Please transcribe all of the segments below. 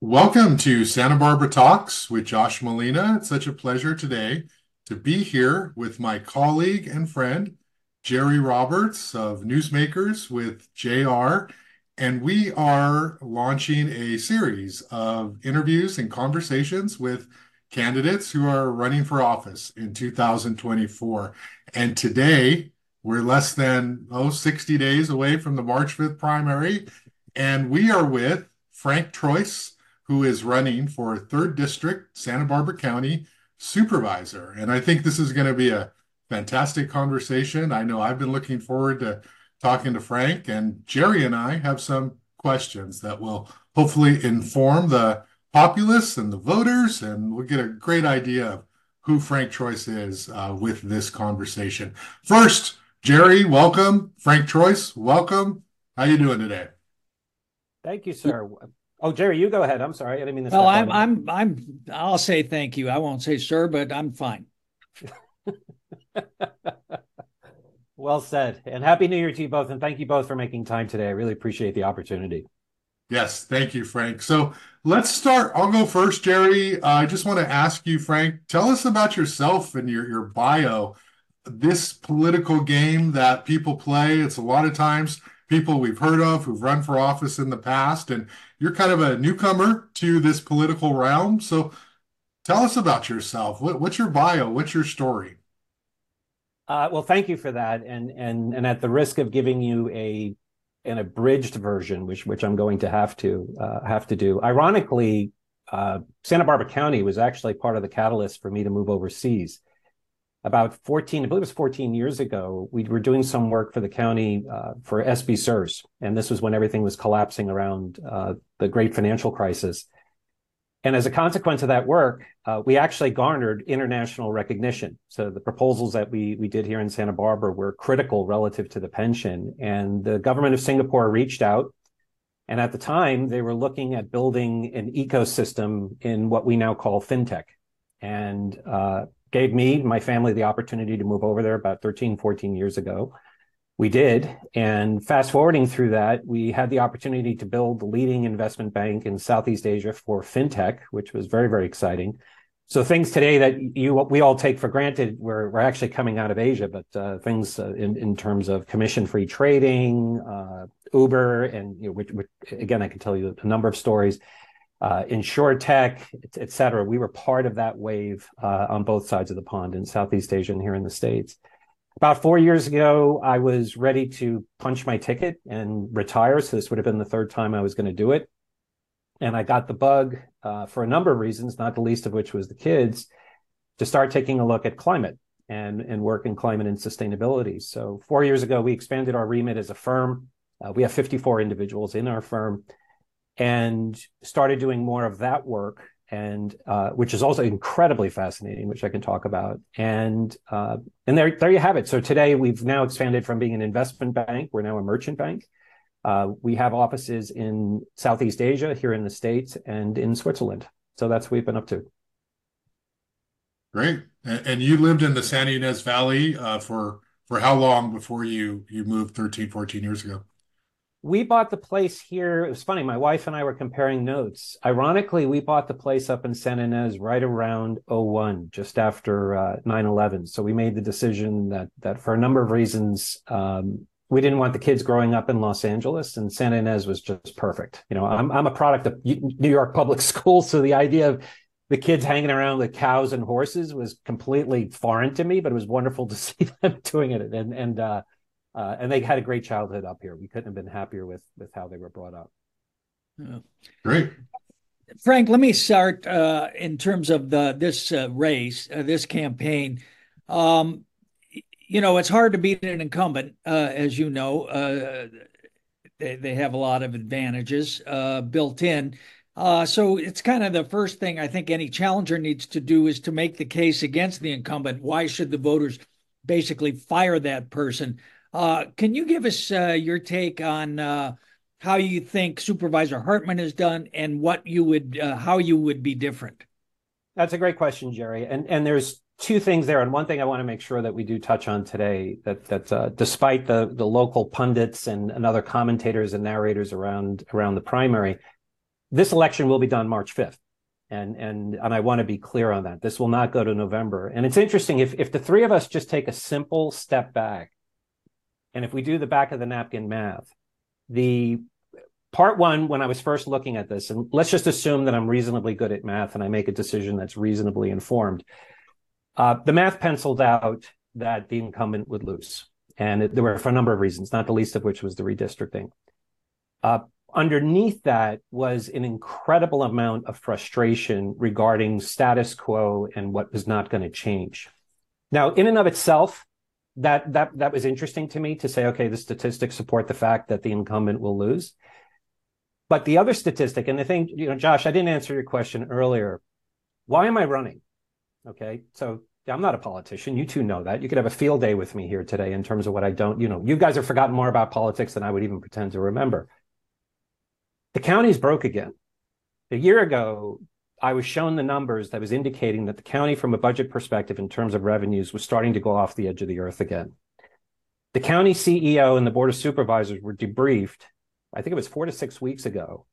Welcome to Santa Barbara Talks with Josh Molina. It's such a pleasure today to be here with my colleague and friend, Jerry Roberts of Newsmakers with JR. And we are launching a series of interviews and conversations with candidates who are running for office in 2024. And today, we're less than, oh, 60 days away from the March 5th primary. And we are with Frank Troise who is running for third district, Santa Barbara County supervisor. And I think this is going to be a fantastic conversation. I know I've been looking forward to talking to Frank, and Jerry and I have some questions that will hopefully inform the populace and the voters, and we'll get a great idea of who Frank Troise is uh, with this conversation. First, Jerry, welcome. Frank Troise, welcome. How you doing today? Thank you, sir. Oh, Jerry, you go ahead. I'm sorry. I didn't mean to. Well, I'm, I'm, I'm, I'll say thank you. I won't say sir, but I'm fine. well said. And happy New Year to you both. And thank you both for making time today. I really appreciate the opportunity. Yes, thank you, Frank. So let's start. I'll go first, Jerry. Uh, I just want to ask you, Frank, tell us about yourself and your, your bio. This political game that people play, it's a lot of times people we've heard of who've run for office in the past. And you're kind of a newcomer to this political realm. So tell us about yourself. What, what's your bio? What's your story? Uh, well, thank you for that. And and and at the risk of giving you a an abridged version, which which I'm going to have to uh, have to do. Ironically, uh, Santa Barbara County was actually part of the catalyst for me to move overseas about 14, I believe it was 14 years ago, we were doing some work for the county uh, for SB SERS. And this was when everything was collapsing around uh, the great financial crisis. And as a consequence of that work, uh, we actually garnered international recognition. So the proposals that we, we did here in Santa Barbara were critical relative to the pension. And the government of Singapore reached out. And at the time, they were looking at building an ecosystem in what we now call fintech. And uh, gave me, my family, the opportunity to move over there about 13, 14 years ago. We did. And fast forwarding through that, we had the opportunity to build the leading investment bank in Southeast Asia for fintech, which was very, very exciting. So things today that you we all take for granted, we're, we're actually coming out of Asia, but uh, things uh, in, in terms of commission-free trading, uh, Uber, and you know, which, which, again, I can tell you a number of stories uh, InsurTech, et cetera. We were part of that wave uh, on both sides of the pond in Southeast Asia and here in the States. About four years ago, I was ready to punch my ticket and retire. So this would have been the third time I was going to do it. And I got the bug uh, for a number of reasons, not the least of which was the kids, to start taking a look at climate and, and work in climate and sustainability. So four years ago, we expanded our remit as a firm. Uh, we have 54 individuals in our firm and started doing more of that work and uh, which is also incredibly fascinating, which I can talk about. And uh, and there there you have it. So today we've now expanded from being an investment bank, we're now a merchant bank. Uh, we have offices in Southeast Asia, here in the States, and in Switzerland. So that's what we've been up to. Great. And you lived in the San Ynez Valley uh, for for how long before you you moved 13, 14 years ago? We bought the place here. It was funny. My wife and I were comparing notes. Ironically, we bought the place up in San Ynez right around 01, just after uh, 9-11. So we made the decision that that for a number of reasons, um, we didn't want the kids growing up in Los Angeles, and San Ynez was just perfect. You know, I'm I'm a product of New York public schools, so the idea of the kids hanging around with cows and horses was completely foreign to me, but it was wonderful to see them doing it. And and uh, uh, and they had a great childhood up here. We couldn't have been happier with with how they were brought up. Yeah. Great. Frank, let me start uh, in terms of the this uh, race, uh, this campaign. Um, you know, it's hard to beat an incumbent, uh, as you know. Uh, they, they have a lot of advantages built in. so it's kind of the first thing I think any challenger needs to do is to make the case against the incumbent. Why should the voters basically fire that person? Uh, can you give us uh, your take on uh, how you think Supervisor Hartmann has done and what you would, uh, how you would be different? That's a great question, Jerry. And and there's two things there, and one thing I want to make sure that we do touch on today that that uh, despite the the local pundits and, and other commentators and narrators around around the primary, this election will be done March 5th. And, and, and I want to be clear on that. This will not go to November. And it's interesting if, if the three of us just take a simple step back, and if we do the back of the napkin math, the part one, when I was first looking at this, and let's just assume that I'm reasonably good at math and I make a decision that's reasonably informed. Uh, the math penciled out that the incumbent would lose. And it, there were for a number of reasons, not the least of which was the redistricting. Uh, underneath that was an incredible amount of frustration regarding status quo and what was not going to change. Now, in and of itself, that that that was interesting to me to say, okay, the statistics support the fact that the incumbent will lose. But the other statistic, and the thing, you know, Josh, I didn't answer your question earlier. Why am I running? Okay, so I'm not a politician. You two know that. You could have a field day with me here today in terms of what I don't, you know, you guys have forgotten more about politics than I would even pretend to remember. The county's broke again. A year ago, I was shown the numbers that was indicating that the county, from a budget perspective, in terms of revenues, was starting to go off the edge of the earth again. The county CEO and the board of supervisors were debriefed, I think it was four to six weeks ago,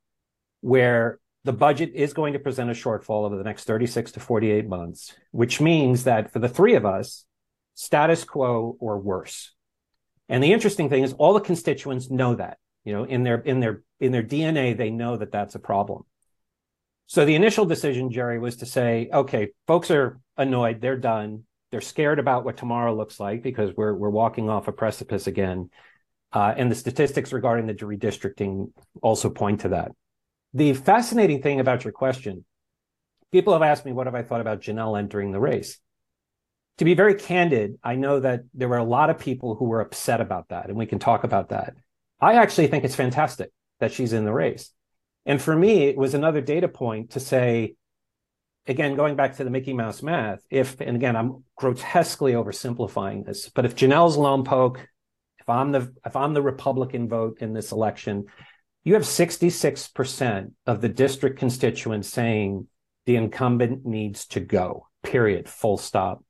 where the budget is going to present a shortfall over the next 36 to 48 months, which means that for the three of us, status quo or worse. And the interesting thing is all the constituents know that, you know, in their in their in their DNA they know that that's a problem. So the initial decision, Jerry, was to say, okay, folks are annoyed, they're done, they're scared about what tomorrow looks like because we're we're walking off a precipice again. Uh, and the statistics regarding the redistricting also point to that. The fascinating thing about your question, people have asked me, what have I thought about Jenelle entering the race? To be very candid, I know that there were a lot of people who were upset about that, and we can talk about that. I actually think it's fantastic that she's in the race. And for me, it was another data point to say, again, going back to the Mickey Mouse math, if, and again, I'm grotesquely oversimplifying this, but if Jenelle's lone poke, if I'm the if I'm the Republican vote in this election, you have 66% of the district constituents saying the incumbent needs to go, period, full stop.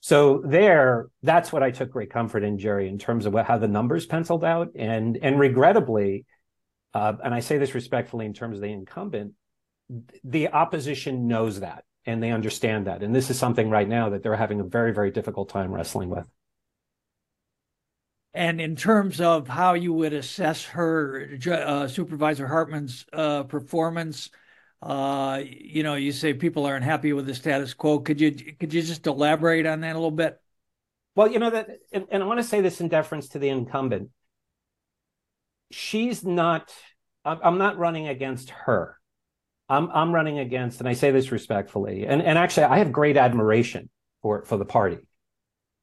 So there, that's what I took great comfort in, Jerry, in terms of what, how the numbers penciled out. And, and regrettably, uh, and I say this respectfully in terms of the incumbent, the opposition knows that and they understand that. And this is something right now that they're having a very, very difficult time wrestling with. And in terms of how you would assess her, uh, Supervisor Hartmann's uh, performance, uh, you know, you say people aren't happy with the status quo. Could you could you just elaborate on that a little bit? Well, you know that, and, and I want to say this in deference to the incumbent. She's not. I'm not running against her. I'm I'm running against, and I say this respectfully, and and actually, I have great admiration for for the party.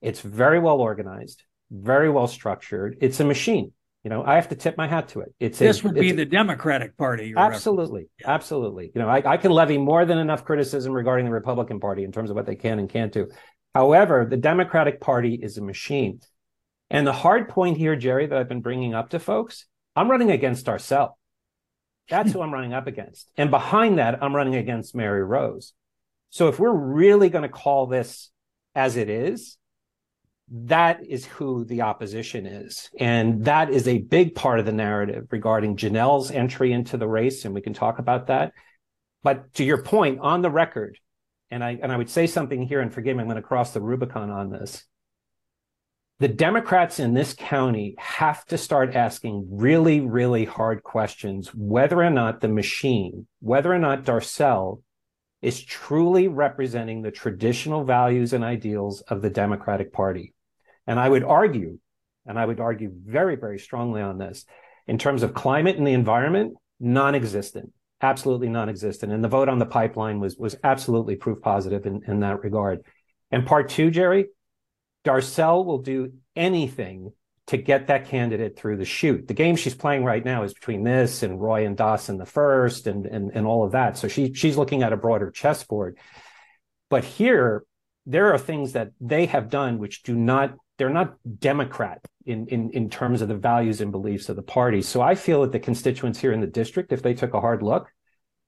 It's very well organized very well structured. It's a machine. You know, I have to tip my hat to it. It's this a, would be the Democratic Party. Absolutely, yeah. absolutely. You know, I, I can levy more than enough criticism regarding the Republican Party in terms of what they can and can't do. However, the Democratic Party is a machine. And the hard point here, Jerry, that I've been bringing up to folks, I'm running against ourselves. That's who I'm running up against. And behind that, I'm running against Mary Rose. So if we're really going to call this as it is, that is who the opposition is. And that is a big part of the narrative regarding Jenelle's entry into the race. And we can talk about that. But to your point, on the record, and I, and I would say something here, and forgive me, I'm going to cross the Rubicon on this. The Democrats in this county have to start asking really, really hard questions whether or not the machine, whether or not Darcel is truly representing the traditional values and ideals of the Democratic Party. And I would argue, and I would argue very, very strongly on this, in terms of climate and the environment, non-existent, absolutely non-existent. And the vote on the pipeline was was absolutely proof positive in, in that regard. And part two, Jerry, Darcel will do anything to get that candidate through the chute. The game she's playing right now is between this and Roy and Dawson the first and, and, and all of that. So she, she's looking at a broader chessboard. But here, there are things that they have done which do not, they're not Democrat in, in, in terms of the values and beliefs of the party. So I feel that the constituents here in the district, if they took a hard look,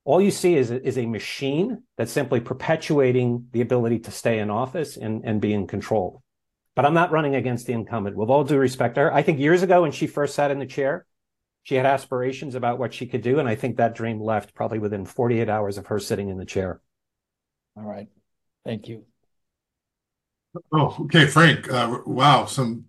all you see is, is a machine that's simply perpetuating the ability to stay in office and, and be in control but I'm not running against the incumbent. With all due respect to her, I think years ago when she first sat in the chair, She had aspirations about what she could do, and I think that dream left probably within 48 hours of her sitting in the chair. All right. Thank you. Oh, okay, Frank. Uh, wow, some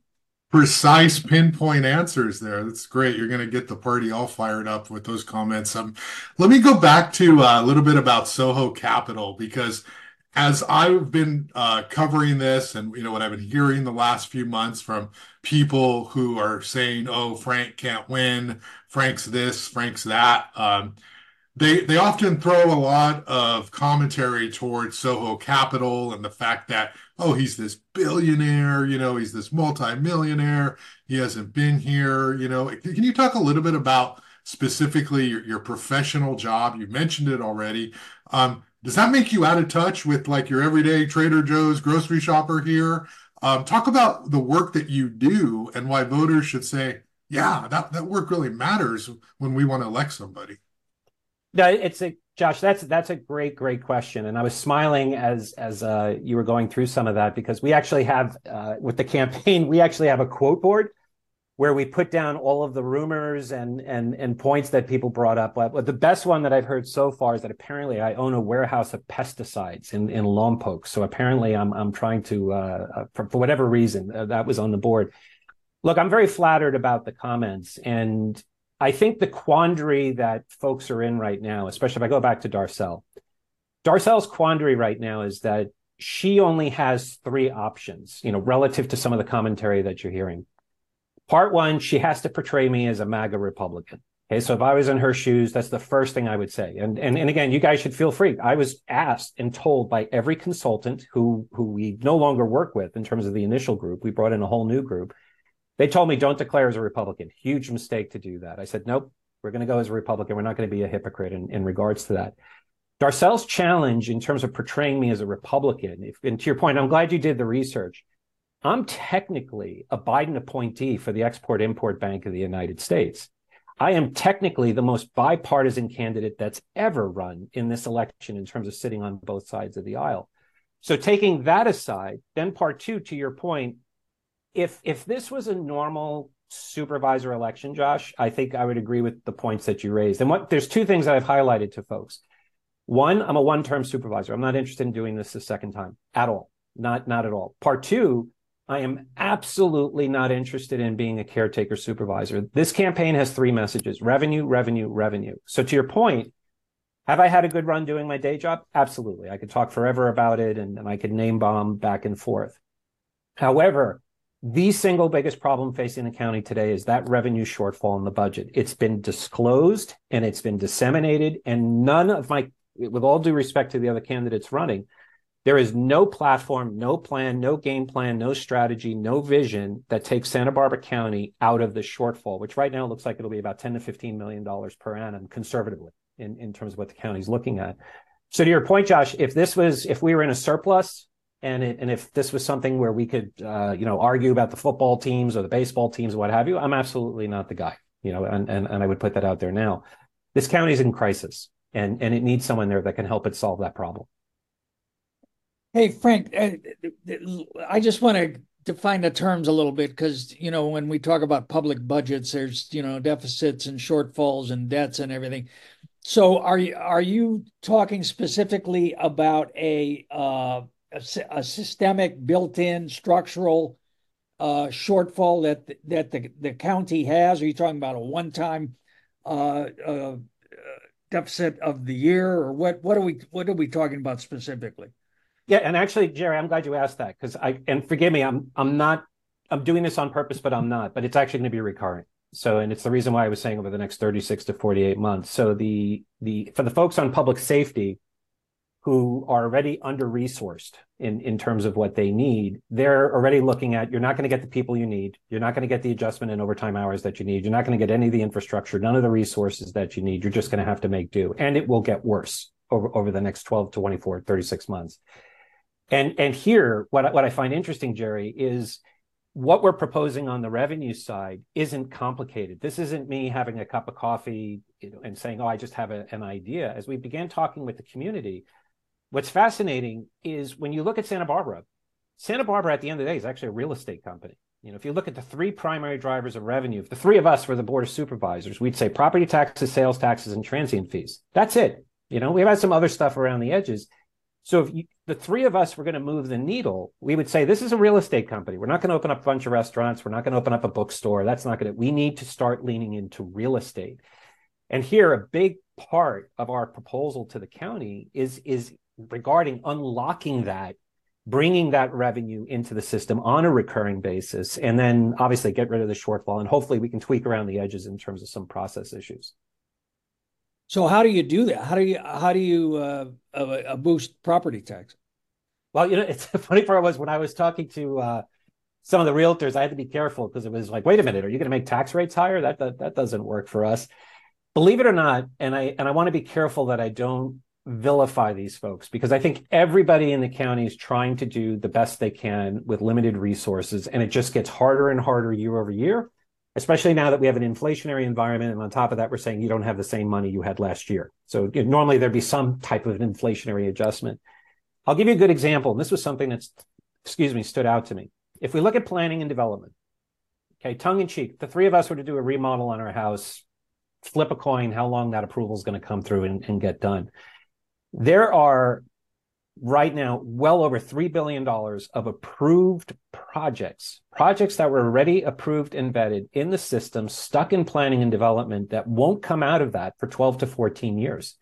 precise pinpoint answers there. That's great. You're going to get the party all fired up with those comments. Um, let me go back to uh, a little bit about SoHo Capital because as I've been uh, covering this and you know what I've been hearing the last few months from people who are saying, "Oh, Frank can't win. Frank's this, Frank's that." Um, they they often throw a lot of commentary towards SoHo Capital and the fact that oh he's this billionaire you know he's this multimillionaire he hasn't been here you know can you talk a little bit about specifically your, your professional job you mentioned it already um, does that make you out of touch with like your everyday Trader Joe's grocery shopper here um, talk about the work that you do and why voters should say yeah that, that work really matters when we want to elect somebody no, it's a Josh. That's that's a great great question, and I was smiling as as uh, you were going through some of that because we actually have uh, with the campaign we actually have a quote board where we put down all of the rumors and and and points that people brought up. But the best one that I've heard so far is that apparently I own a warehouse of pesticides in in Lompoc. So apparently I'm I'm trying to uh, uh for, for, whatever reason uh, that was on the board. Look, I'm very flattered about the comments, and I think the quandary that folks are in right now, especially if I go back to Darcel, Darcel's quandary right now is that she only has three options, you know, relative to some of the commentary that you're hearing. Part one, she has to portray me as a MAGA Republican. Okay, so if I was in her shoes, that's the first thing I would say. And and and again, you guys should feel free. I was asked and told by every consultant who who we no longer work with in terms of the initial group. We brought in a whole new group they told me don't declare as a Republican. Huge mistake to do that. I said, nope, we're going to go as a Republican. We're not going to be a hypocrite in, in regards to that. Darcel's challenge in terms of portraying me as a Republican, if, and to your point, I'm glad you did the research. I'm technically a Biden appointee for the Export Import Bank of the United States. I am technically the most bipartisan candidate that's ever run in this election in terms of sitting on both sides of the aisle. So, taking that aside, then part two, to your point, if if this was a normal supervisor election, Josh, I think I would agree with the points that you raised. And what there's two things I've highlighted to folks. One, I'm a one-term supervisor. I'm not interested in doing this a second time at all. Not not at all. Part two, I am absolutely not interested in being a caretaker supervisor. This campaign has three messages: revenue, revenue, revenue. So to your point, have I had a good run doing my day job? Absolutely. I could talk forever about it and, and I could name bomb back and forth. However, the single biggest problem facing the county today is that revenue shortfall in the budget. It's been disclosed and it's been disseminated, and none of my, with all due respect to the other candidates running, there is no platform, no plan, no game plan, no strategy, no vision that takes Santa Barbara County out of the shortfall, which right now looks like it'll be about 10 to 15 million dollars per annum conservatively in, in terms of what the county's looking at. So to your point, Josh, if this was if we were in a surplus, and it, and if this was something where we could uh, you know argue about the football teams or the baseball teams or what have you, I'm absolutely not the guy. You know, and and, and I would put that out there now. This county is in crisis, and and it needs someone there that can help it solve that problem. Hey Frank, uh, I just want to define the terms a little bit because you know when we talk about public budgets, there's you know deficits and shortfalls and debts and everything. So are you are you talking specifically about a uh, a, a systemic built-in structural uh, shortfall that that the, the county has? Are you talking about a one-time uh, uh, deficit of the year, or what? What are we what are we talking about specifically? Yeah, and actually, Jerry, I'm glad you asked that because I and forgive me, I'm I'm not I'm doing this on purpose, but I'm not. But it's actually going to be recurring. So, and it's the reason why I was saying over the next 36 to 48 months. So the the for the folks on public safety, who are already under resourced in, in terms of what they need, they're already looking at you're not going to get the people you need. You're not going to get the adjustment and overtime hours that you need. You're not going to get any of the infrastructure, none of the resources that you need. You're just going to have to make do. And it will get worse over, over the next 12 to 24, 36 months. And and here, what, what I find interesting, Jerry, is what we're proposing on the revenue side isn't complicated. This isn't me having a cup of coffee you know, and saying, oh, I just have a, an idea. As we began talking with the community, What's fascinating is when you look at Santa Barbara, Santa Barbara at the end of the day is actually a real estate company. You know, if you look at the three primary drivers of revenue, if the three of us were the board of supervisors, we'd say property taxes, sales taxes, and transient fees. That's it. You know, we've had some other stuff around the edges. So if you, the three of us were going to move the needle, we would say this is a real estate company. We're not going to open up a bunch of restaurants. We're not going to open up a bookstore. That's not going to. We need to start leaning into real estate. And here, a big part of our proposal to the county is is regarding unlocking that bringing that revenue into the system on a recurring basis, and then obviously get rid of the shortfall. And hopefully we can tweak around the edges in terms of some process issues. So how do you do that? How do you how do you uh, uh, boost property tax? Well, you know, it's funny part was when I was talking to uh, some of the realtors, I had to be careful because it was like, wait a minute, are you going to make tax rates higher? That, that that doesn't work for us. Believe it or not, and I and I want to be careful that I don't vilify these folks because I think everybody in the county is trying to do the best they can with limited resources. And it just gets harder and harder year over year, especially now that we have an inflationary environment. And on top of that, we're saying you don't have the same money you had last year. So you know, normally there'd be some type of inflationary adjustment. I'll give you a good example. And this was something that's, excuse me, stood out to me. If we look at planning and development, okay, tongue in cheek, the three of us were to do a remodel on our house, flip a coin, how long that approval is going to come through and, and get done there are right now well over $3 billion of approved projects, projects that were already approved and vetted in the system, stuck in planning and development that won't come out of that for 12 to 14 years.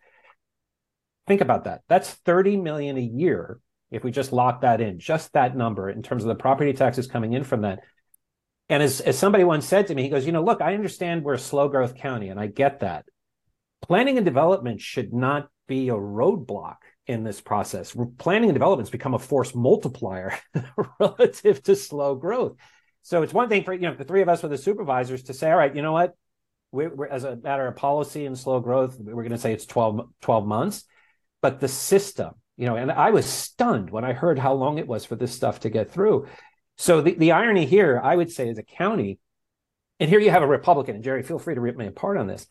Think about that. That's 30 million a year if we just lock that in, just that number in terms of the property taxes coming in from that. And as, as somebody once said to me, he goes, you know, look, I understand we're a slow growth county and I get that. Planning and development should not be a roadblock in this process. Planning and development has become a force multiplier relative to slow growth. So it's one thing for you know the three of us with the supervisors to say, all right, you know what, we're, we're, as a matter of policy and slow growth, we're going to say it's 12, 12 months, but the system, you know, and I was stunned when I heard how long it was for this stuff to get through. So the, the irony here, I would say, as a county, and here you have a Republican, and Jerry, feel free to rip me apart on this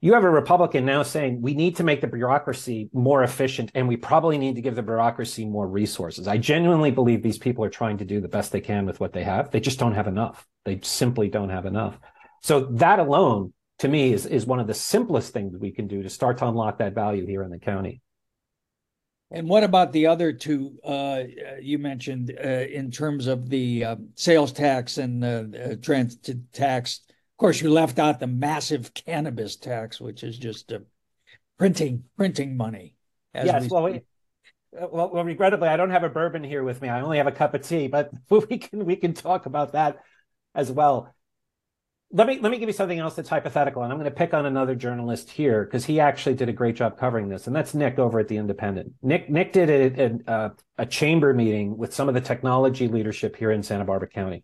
you have a Republican now saying we need to make the bureaucracy more efficient and we probably need to give the bureaucracy more resources. I genuinely believe these people are trying to do the best they can with what they have. They just don't have enough. They simply don't have enough. So that alone to me is, is one of the simplest things we can do to start to unlock that value here in the county. And what about the other two uh, you mentioned uh, in terms of the uh, sales tax and the transit tax? Of course, you left out the massive cannabis tax, which is just uh, printing printing money. yes, we well, we, uh, well, well, regrettably, I don't have a bourbon here with me. I only have a cup of tea, but we can we can talk about that as well. Let me let me give you something else that's hypothetical, and I'm going to pick on another journalist here because he actually did a great job covering this, and that's Nick over at the Independent. Nick Nick did a, a, a chamber meeting with some of the technology leadership here in Santa Barbara County.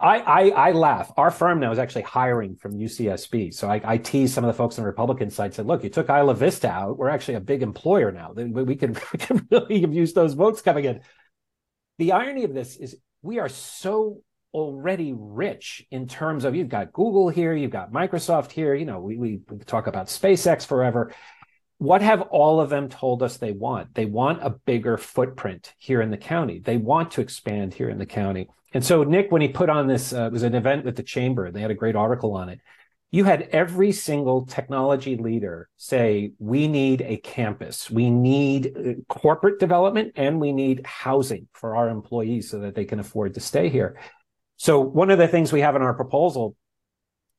I, I, I laugh. Our firm now is actually hiring from UCSB. So I, I tease some of the folks on the Republican side. Said, look, you took Isla Vista out. We're actually a big employer now. We, we can we can really use those votes coming in. The irony of this is we are so already rich in terms of you've got Google here, you've got Microsoft here. You know, we we talk about SpaceX forever. What have all of them told us they want? They want a bigger footprint here in the county. They want to expand here in the county. And so Nick, when he put on this, uh, it was an event with the chamber. They had a great article on it. You had every single technology leader say, we need a campus. We need uh, corporate development and we need housing for our employees so that they can afford to stay here. So one of the things we have in our proposal,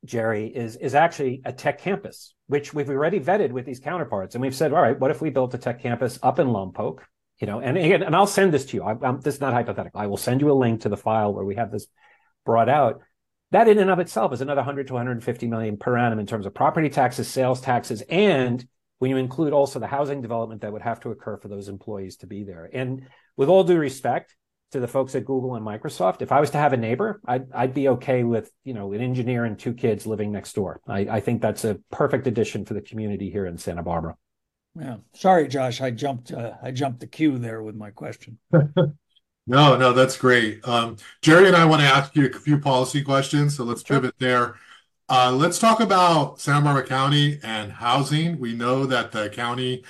Jerry, is, is actually a tech campus, which we've already vetted with these counterparts. And we've said, all right, what if we built a tech campus up in Lompoc? You know, and again, and I'll send this to you. I, I'm, this is not hypothetical. I will send you a link to the file where we have this brought out. That in and of itself is another 100 to 150 million per annum in terms of property taxes, sales taxes, and when you include also the housing development that would have to occur for those employees to be there. And with all due respect to the folks at Google and Microsoft, if I was to have a neighbor, I'd, I'd be okay with you know an engineer and two kids living next door. I, I think that's a perfect addition for the community here in Santa Barbara. Yeah. Sorry, Josh. I jumped. Uh, I jumped the queue there with my question. no, no, that's great. Um, Jerry and I want to ask you a few policy questions, so let's pivot there. Uh, let's talk about Santa Barbara County and housing. We know that the county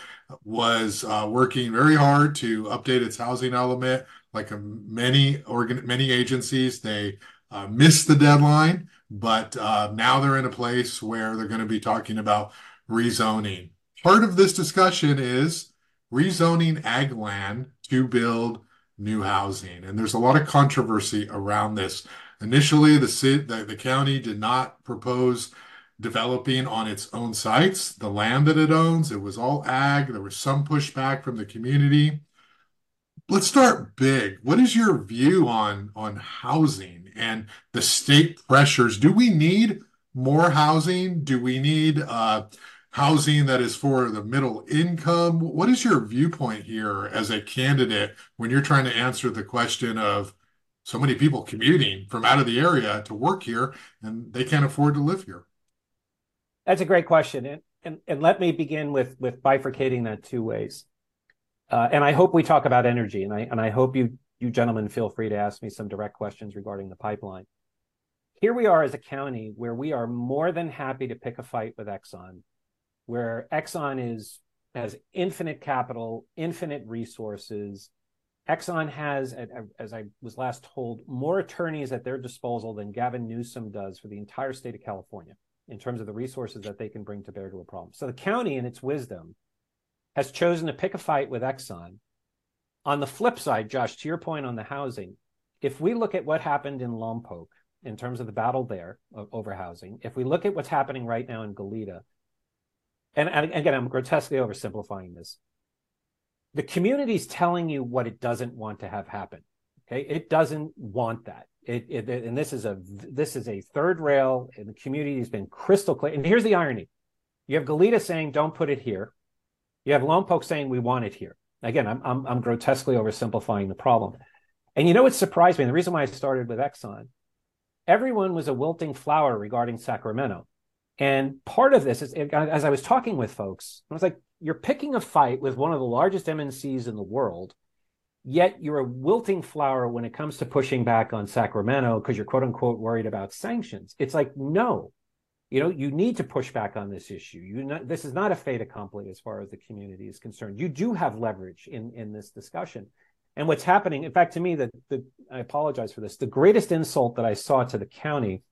was uh, working very hard to update its housing element. like many organ many agencies, they uh, missed the deadline, but uh, now they're in a place where they're going to be talking about rezoning. Part of this discussion is rezoning ag land to build new housing, and there's a lot of controversy around this. Initially, the, city, the, the county did not propose developing on its own sites, the land that it owns. It was all ag. There was some pushback from the community. Let's start big. What is your view on on housing and the state pressures? Do we need more housing? Do we need uh, housing that is for the middle income? What is your viewpoint here as a candidate when you're trying to answer the question of so many people commuting from out of the area to work here and they can't afford to live here? That's a great question. And, and, and let me begin with, with bifurcating that two ways. Uh, and I hope we talk about energy, and I and I hope you you gentlemen feel free to ask me some direct questions regarding the pipeline. Here we are as a county where we are more than happy to pick a fight with Exxon, where Exxon is has infinite capital, infinite resources. Exxon has, as I was last told, more attorneys at their disposal than Gavin Newsom does for the entire state of California in terms of the resources that they can bring to bear to a problem. So the county, in its wisdom, has chosen to pick a fight with Exxon. On the flip side, Josh, to your point on the housing, if we look at what happened in Lompoc in terms of the battle there over housing, if we look at what's happening right now in Goleta, and, and again, I'm grotesquely oversimplifying this. The community is telling you what it doesn't want to have happen. Okay, it doesn't want that. It, it, and this is a this is a third rail, and the community has been crystal clear. And here's the irony: you have Goleta saying, "Don't put it here," You have Lompoc saying we want it here. Again, I'm, I'm, I'm grotesquely oversimplifying the problem. And you know what surprised me? The reason why I started with Exxon, everyone was a wilting flower regarding Sacramento. And part of this is, as I was talking with folks, I was like, you're picking a fight with one of the largest MNCs in the world, yet you're a wilting flower when it comes to pushing back on Sacramento because you're quote unquote worried about sanctions. It's like, no, you know you need to push back on this issue. You not, this is not a fait accompli as far as the community is concerned. You do have leverage in in this discussion. And what's happening in fact to me that i apologize for this the greatest insult that i saw to the county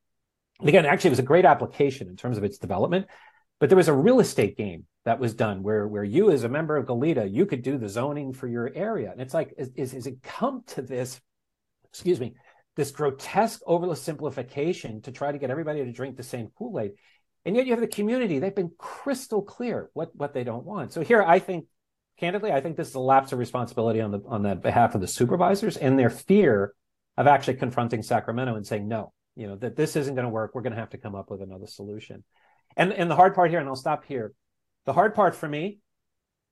again actually it was a great application in terms of its development but there was a real estate game that was done where where you as a member of goleta you could do the zoning for your area and it's like is, is, is it come to this excuse me this grotesque oversimplification to try to get everybody to drink the same Kool-Aid. And yet you have the community, they've been crystal clear what, what they don't want. So here I think, candidly, I think this is a lapse of responsibility on the on the behalf of the supervisors and their fear of actually confronting Sacramento and saying, no, you know, that this isn't going to work. We're going to have to come up with another solution. And and the hard part here, and I'll stop here. The hard part for me,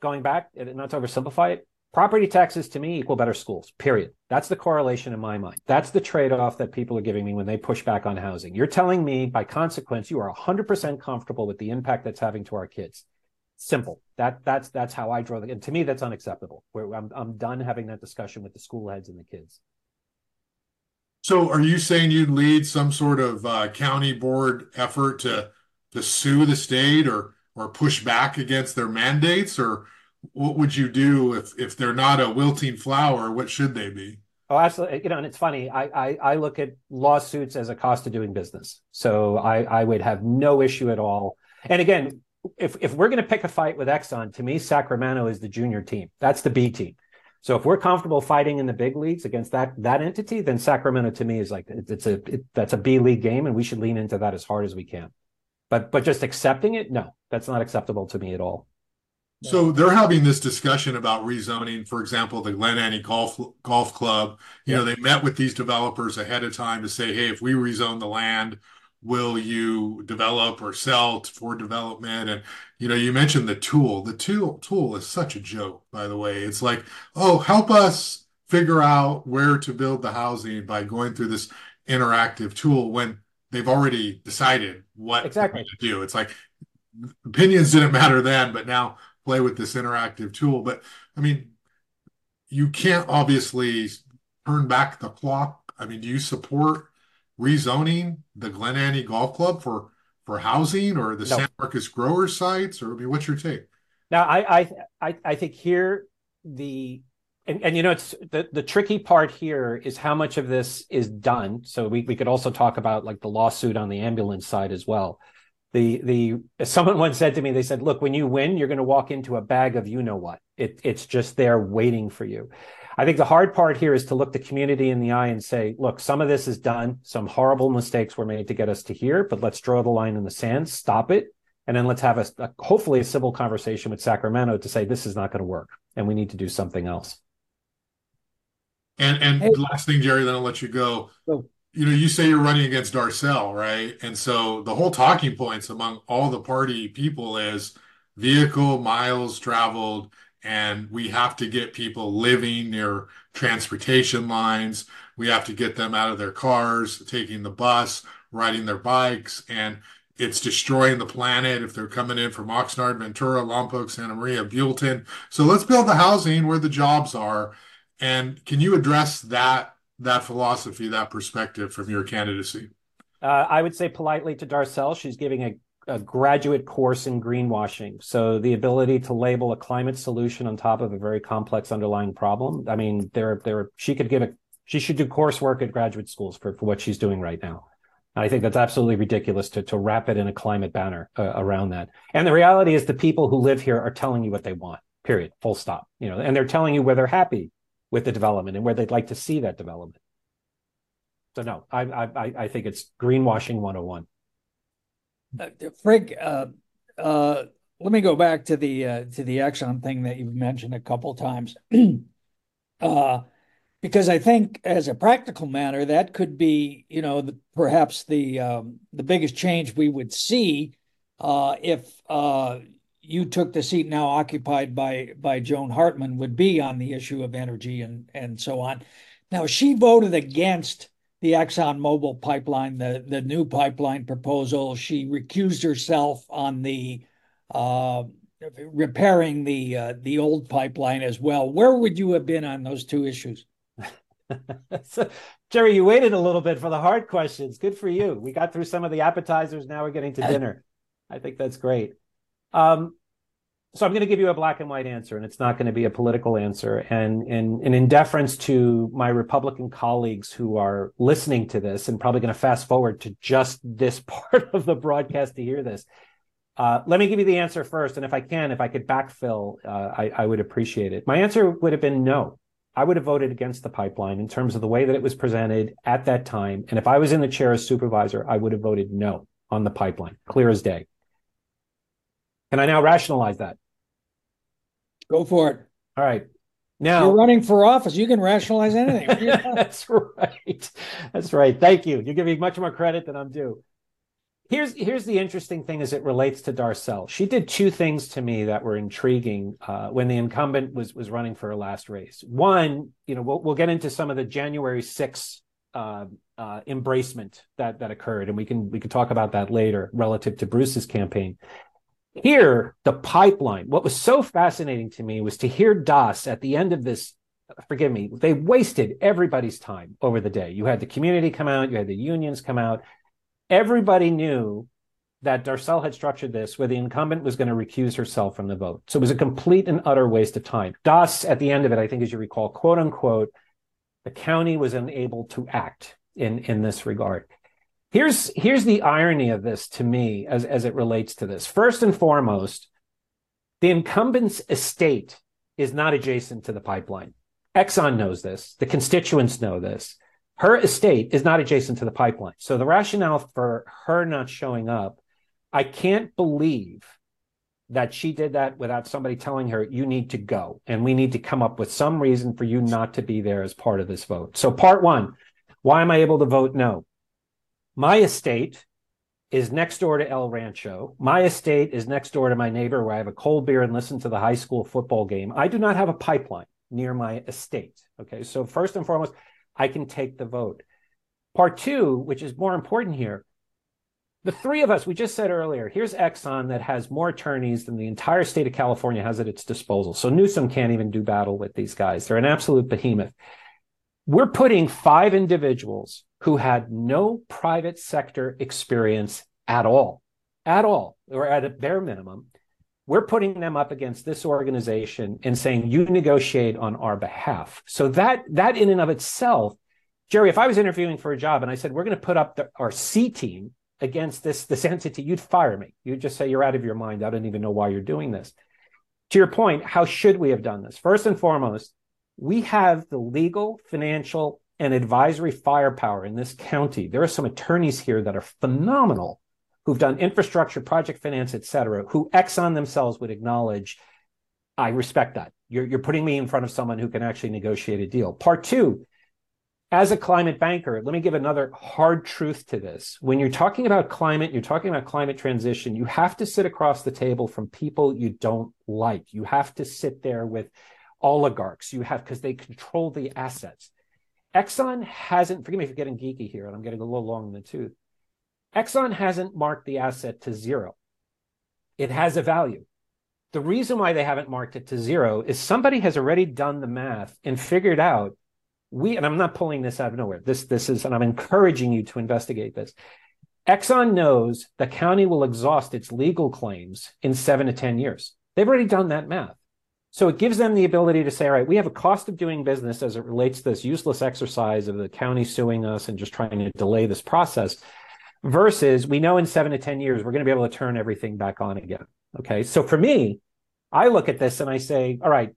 going back, not to oversimplify it, Property taxes to me equal better schools, period. That's the correlation in my mind. That's the trade off that people are giving me when they push back on housing. You're telling me, by consequence, you are 100% comfortable with the impact that's having to our kids. Simple. That that's that's how I draw the. And to me, that's unacceptable. Where I'm I'm done having that discussion with the school heads and the kids. So, are you saying you'd lead some sort of uh, county board effort to to sue the state or or push back against their mandates, or what would you do if if they're not a wilting flower? What should they be? Oh, absolutely. You know, and it's funny. I, I, I look at lawsuits as a cost of doing business. So I I would have no issue at all. And again, if if we're going to pick a fight with Exxon, to me, Sacramento is the junior team. That's the B team. So if we're comfortable fighting in the big leagues against that that entity, then Sacramento to me is like it's a it, that's a B league game, and we should lean into that as hard as we can. But but just accepting it, no, that's not acceptable to me at all. So they're having this discussion about rezoning, for example, the Glen Annie Golf Golf Club. You yeah. know, they met with these developers ahead of time to say, hey, if we rezone the land, will you develop or sell for development? And you know, you mentioned the tool. The tool tool is such a joke, by the way. It's like, oh, help us figure out where to build the housing by going through this interactive tool when they've already decided what exactly to do. It's like opinions didn't matter then, but now play with this interactive tool. But I mean, you can't obviously turn back the clock. I mean, do you support rezoning the Glen Annie Golf Club for for housing or the no. San Marcos grower sites? Or I mean, what's your take? Now, I I I, I think here the and, and you know it's the, the tricky part here is how much of this is done so we, we could also talk about like the lawsuit on the ambulance side as well the the someone once said to me they said look when you win you're going to walk into a bag of you know what it, it's just there waiting for you i think the hard part here is to look the community in the eye and say look some of this is done some horrible mistakes were made to get us to here but let's draw the line in the sand stop it and then let's have a, a hopefully a civil conversation with sacramento to say this is not going to work and we need to do something else and and hey. last thing, Jerry, then I'll let you go. Oh. You know, you say you're running against Darcel, right? And so the whole talking points among all the party people is vehicle miles traveled, and we have to get people living near transportation lines. We have to get them out of their cars, taking the bus, riding their bikes, and it's destroying the planet if they're coming in from Oxnard, Ventura, Lompoc, Santa Maria, Buellton. So let's build the housing where the jobs are and can you address that that philosophy, that perspective from your candidacy? Uh, I would say politely to Darcel, she's giving a, a, graduate course in greenwashing. So the ability to label a climate solution on top of a very complex underlying problem. I mean, there, there, she could give a, she should do coursework at graduate schools for, for what she's doing right now. And I think that's absolutely ridiculous to, to wrap it in a climate banner uh, around that. And the reality is the people who live here are telling you what they want, period, full stop. You know, and they're telling you where they're happy with the development and where they'd like to see that development. So no, I I I think it's greenwashing 101. Uh, Frank, uh, uh, let me go back to the to the Exxon thing that you've mentioned a couple times, because I think as a practical matter, that could be you know perhaps the um, the biggest change we would see if you took the seat now occupied by by Joan Hartmann would be on the issue of energy and and so on. Now she voted against the Exxon Mobil pipeline, the the new pipeline proposal. She recused herself on the uh, repairing the uh, the old pipeline as well. Where would you have been on those two issues? so, Jerry, you waited a little bit for the hard questions. Good for you. We got through some of the appetizers. Now we're getting to dinner. I think that's great. Um, so I'm going to give you a black and white answer, and it's not going to be a political answer. And, and, and in deference to my Republican colleagues who are listening to this and probably going to fast forward to just this part of the broadcast to hear this, uh, let me give you the answer first. And if I can, if I could backfill, uh, I, I would appreciate it. My answer would have been no. I would have voted against the pipeline in terms of the way that it was presented at that time. And if I was in the chair as supervisor, I would have voted no on the pipeline, clear as day. Can I now rationalize that? Go for it. All right. Now you're running for office. You can rationalize anything. That's right. That's right. Thank you. You give me much more credit than I'm due. Here's here's the interesting thing as it relates to Darcel. She did two things to me that were intriguing uh, when the incumbent was was running for her last race. One, you know, we'll we'll get into some of the January 6th uh, uh, embracement that that occurred, and we can we can talk about that later relative to Bruce's campaign. Here, the pipeline, what was so fascinating to me was to hear Das at the end of this. Forgive me, they wasted everybody's time over the day. You had the community come out, you had the unions come out. Everybody knew that Darcel had structured this where the incumbent was going to recuse herself from the vote. So it was a complete and utter waste of time. Das, at the end of it, I think, as you recall, quote unquote, the county was unable to act in, in this regard. Here's here's the irony of this to me as, as it relates to this. First and foremost, the incumbent's estate is not adjacent to the pipeline. Exxon knows this. The constituents know this. Her estate is not adjacent to the pipeline. So the rationale for her not showing up, I can't believe that she did that without somebody telling her, you need to go. And we need to come up with some reason for you not to be there as part of this vote. So, part one, why am I able to vote no? My estate is next door to El Rancho. My estate is next door to my neighbor where I have a cold beer and listen to the high school football game. I do not have a pipeline near my estate. Okay. So, first and foremost, I can take the vote. Part two, which is more important here, the three of us, we just said earlier, here's Exxon that has more attorneys than the entire state of California has at its disposal. So Newsom can't even do battle with these guys. They're an absolute behemoth. We're putting five individuals who had no private sector experience at all, at all, or at a bare minimum. we're putting them up against this organization and saying you negotiate on our behalf. So that that in and of itself jerry if i was interviewing for a job and i said we're going to put up the, our c team against this this entity you'd fire me. You'd just say you're out of your mind. I don't even know why you're doing this. To your point how should we have done this? First and foremost we have the legal financial and advisory firepower in this county there are some attorneys here that are phenomenal who've done infrastructure, project finance, et cetera, who Exxon themselves would acknowledge, I respect that. You're, you're putting me in front of someone who can actually negotiate a deal. Part two, as a climate banker, let me give another hard truth to this. When you're talking about climate, you're talking about climate transition, you have to sit across the table from people you don't like. You have to sit there with oligarchs. You have, because they control the assets. Exxon hasn't, forgive me for getting geeky here, and I'm getting a little long in the tooth. Exxon hasn't marked the asset to zero. It has a value. The reason why they haven't marked it to zero is somebody has already done the math and figured out we and I'm not pulling this out of nowhere. This this is and I'm encouraging you to investigate this. Exxon knows the county will exhaust its legal claims in 7 to 10 years. They've already done that math. So it gives them the ability to say, all right, we have a cost of doing business as it relates to this useless exercise of the county suing us and just trying to delay this process versus we know in seven to 10 years, we're going to be able to turn everything back on again. Okay. So for me, I look at this and I say, all right,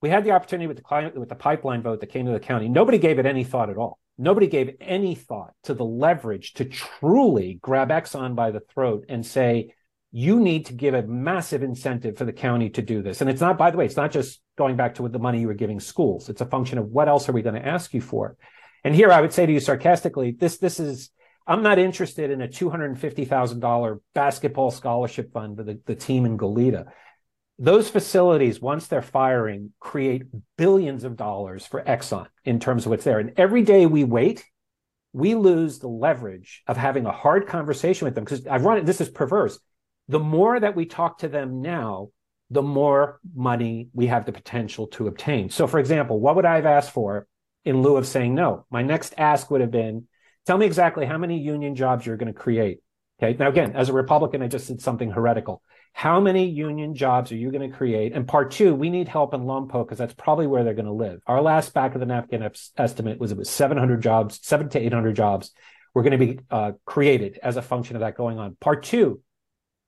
we had the opportunity with the climate, with the pipeline vote that came to the county. Nobody gave it any thought at all. Nobody gave any thought to the leverage to truly grab Exxon by the throat and say, you need to give a massive incentive for the county to do this. And it's not, by the way, it's not just going back to the money you were giving schools. It's a function of what else are we going to ask you for? And here I would say to you sarcastically, this, this is, I'm not interested in a $250,000 basketball scholarship fund for the, the team in Goleta. Those facilities, once they're firing, create billions of dollars for Exxon in terms of what's there. And every day we wait, we lose the leverage of having a hard conversation with them because I've run it. This is perverse. The more that we talk to them now, the more money we have the potential to obtain. So, for example, what would I have asked for in lieu of saying no? My next ask would have been Tell me exactly how many union jobs you're going to create. Okay. Now, again, as a Republican, I just said something heretical. How many union jobs are you going to create? And part two, we need help in Lompoc because that's probably where they're going to live. Our last back of the napkin estimate was it was 700 jobs, seven to 800 jobs were going to be uh, created as a function of that going on. Part two,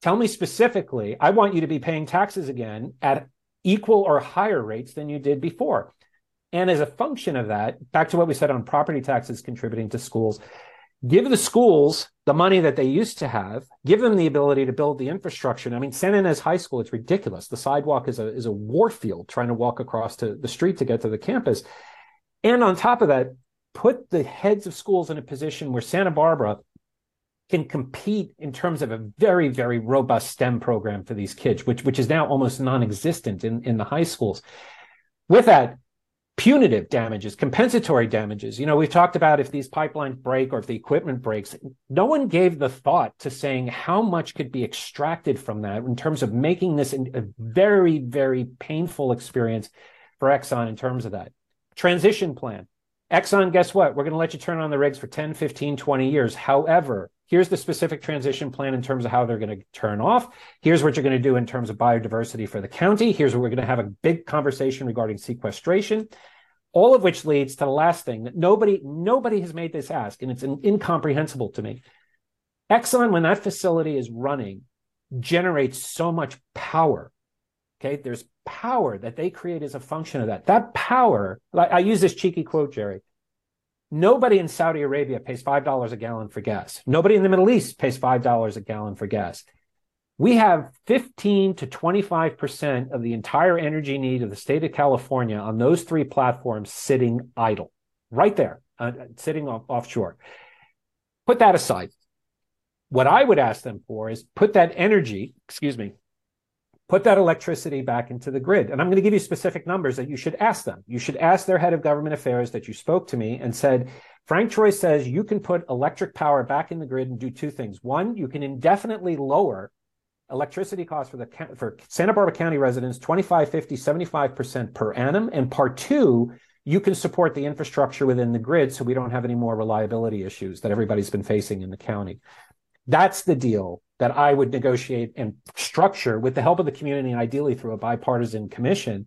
tell me specifically, I want you to be paying taxes again at equal or higher rates than you did before. And as a function of that, back to what we said on property taxes contributing to schools, give the schools the money that they used to have, give them the ability to build the infrastructure. I mean, San Ynez High School, it's ridiculous. The sidewalk is a is a war field trying to walk across to the street to get to the campus. And on top of that, put the heads of schools in a position where Santa Barbara can compete in terms of a very, very robust STEM program for these kids, which which is now almost non-existent in, in the high schools. With that, punitive damages, compensatory damages. You know, we've talked about if these pipelines break or if the equipment breaks. No one gave the thought to saying how much could be extracted from that in terms of making this a very, very painful experience for Exxon in terms of that. Transition plan. Exxon, guess what? We're going to let you turn on the rigs for 10, 15, 20 years. However, here's the specific transition plan in terms of how they're going to turn off. Here's what you're going to do in terms of biodiversity for the county. Here's where we're going to have a big conversation regarding sequestration all of which leads to the last thing that nobody nobody has made this ask and it's incomprehensible to me exxon when that facility is running generates so much power okay there's power that they create as a function of that that power i use this cheeky quote jerry nobody in saudi arabia pays $5 a gallon for gas nobody in the middle east pays $5 a gallon for gas we have 15 to 25% of the entire energy need of the state of California on those three platforms sitting idle, right there, uh, sitting off, offshore. Put that aside. What I would ask them for is put that energy, excuse me, put that electricity back into the grid. And I'm going to give you specific numbers that you should ask them. You should ask their head of government affairs that you spoke to me and said, Frank Troise says you can put electric power back in the grid and do two things. One, you can indefinitely lower electricity costs for the for Santa Barbara County residents 25, 50, 75% per annum. And part two, you can support the infrastructure within the grid so we don't have any more reliability issues that everybody's been facing in the county. That's the deal that I would negotiate and structure with the help of the community, and ideally through a bipartisan commission,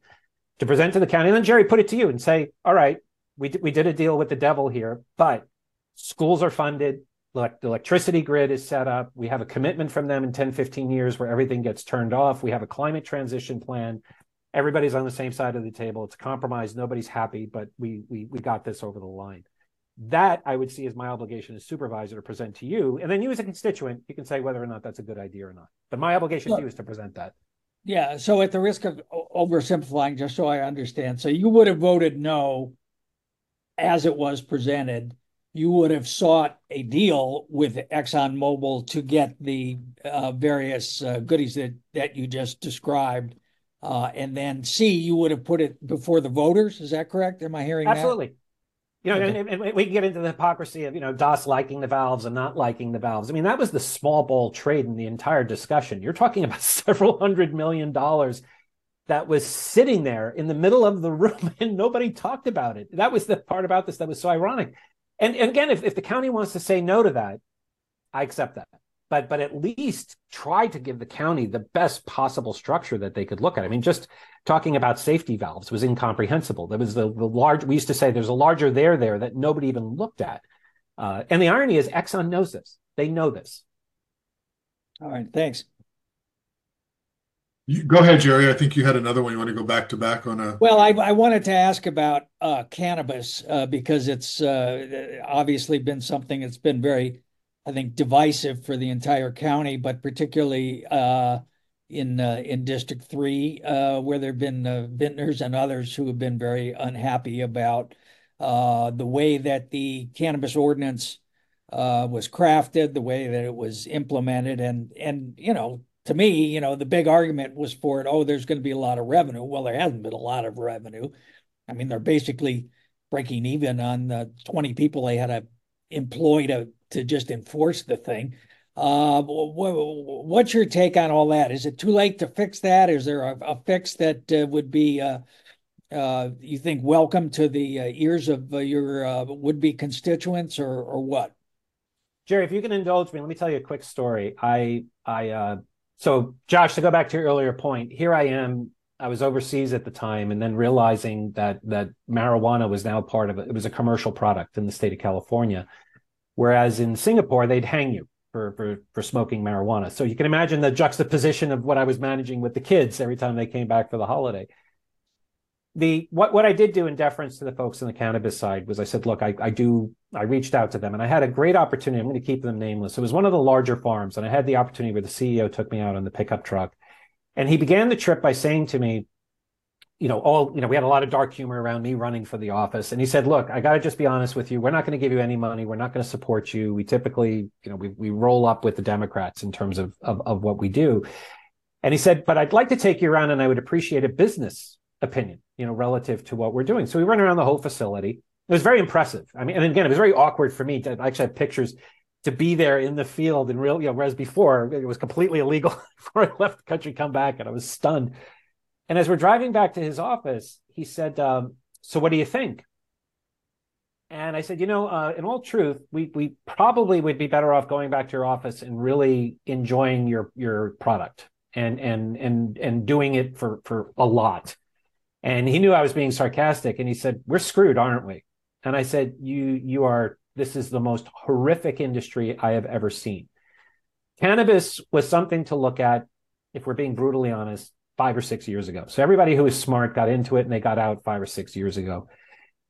to present to the county. And then Jerry put it to you and say, "All right, we we did a deal with the devil here, but schools are funded." The electricity grid is set up. We have a commitment from them in 10, 15 years where everything gets turned off. We have a climate transition plan everybody's on the same side of the table. It's a compromise. Nobody's happy, but we we we got this over the line. That I would see as my obligation as supervisor to present to you, and then you as a constituent, you can say whether or not that's a good idea or not. But my obligation to you is to present that. Yeah. So at the risk of oversimplifying, just so I understand, so you would have voted no as it was presented. You would have sought a deal with ExxonMobil to get the uh, various uh, goodies that that you just described uh, and then C, you would have put it before the voters. Is that correct? Am I hearing Absolutely. That? You know, okay. and, and, we can get into the hypocrisy of, you know, Das liking the valves and not liking the valves. I mean, that was the small ball trade in the entire discussion. You're talking about several hundred million dollars that was sitting there in the middle of the room and nobody talked about it. That was the part about this that was so ironic. And, and again, if, if the county wants to say no to that, I accept that but but at least try to give the county the best possible structure that they could look at. I mean, just talking about safety valves was incomprehensible. There was the, the large. We used to say there's a larger there there that nobody even looked at. Uh, and the irony is, Exxon knows this. They know this. All right, thanks. You, go ahead, Jerry. I think you had another one. You want to go back to back on a. Well, I, I wanted to ask about uh, cannabis uh, because it's uh, obviously been something that's been very I think, divisive for the entire county, but particularly uh, in uh, in District Three, uh, where there have been uh, vintners and others who have been very unhappy about uh, the way that the cannabis ordinance uh, was crafted, the way that it was implemented, and and you know, to me, you know, the big argument was for it. Oh, there's going to be a lot of revenue. Well, there hasn't been a lot of revenue. I mean, they're basically breaking even on the 20 people they had to employ to to just enforce the thing. Uh, what's your take on all that? Is it too late to fix that? Is there a, a fix that uh, would be, uh, uh you think, welcome to the uh, ears of uh, your would-be constituents, or or what? Jerry, if you can indulge me, let me tell you a quick story. I I so Josh, to go back to your earlier point, here I am. I was overseas at the time, and then realizing that that marijuana was now part of it. It was a commercial product in the state of California Whereas in Singapore, they'd hang you for, for, for smoking marijuana. So you can imagine the juxtaposition of what I was managing with the kids every time they came back for the holiday. The what what I did do in deference to the folks on the cannabis side was I said, look, I, I do I reached out to them and I had a great opportunity. I'm going to keep them nameless. It was one of the larger farms, and I had the opportunity where the CEO took me out on the pickup truck. And he began the trip by saying to me, you know, all, you know, we had a lot of dark humor around me running for the office. And he said, look, I got to just be honest with you. We're not going to give you any money. We're not going to support you. We typically, you know, we, we roll up with the Democrats in terms of, of, of what we do. And he said, but I'd like to take you around and I would appreciate a business opinion, you know, relative to what we're doing. So we went around the whole facility. It was very impressive. I mean, and again, it was very awkward for me to actually have pictures to be there in the field in real, you know, whereas before it was completely illegal before I left the country, come back, and I was stunned. And as we're driving back to his office, he said, um, "So what do you think?" And I said, "You know, uh, in all truth, we we probably would be better off going back to your office and really enjoying your your product and and and and doing it for for a lot." And he knew I was being sarcastic, and he said, "We're screwed, aren't we?" And I said, "You you are. This is the most horrific industry I have ever seen." Cannabis was something to look at, if we're being brutally honest, five or six years ago. So everybody who was smart got into it and they got out five or six years ago.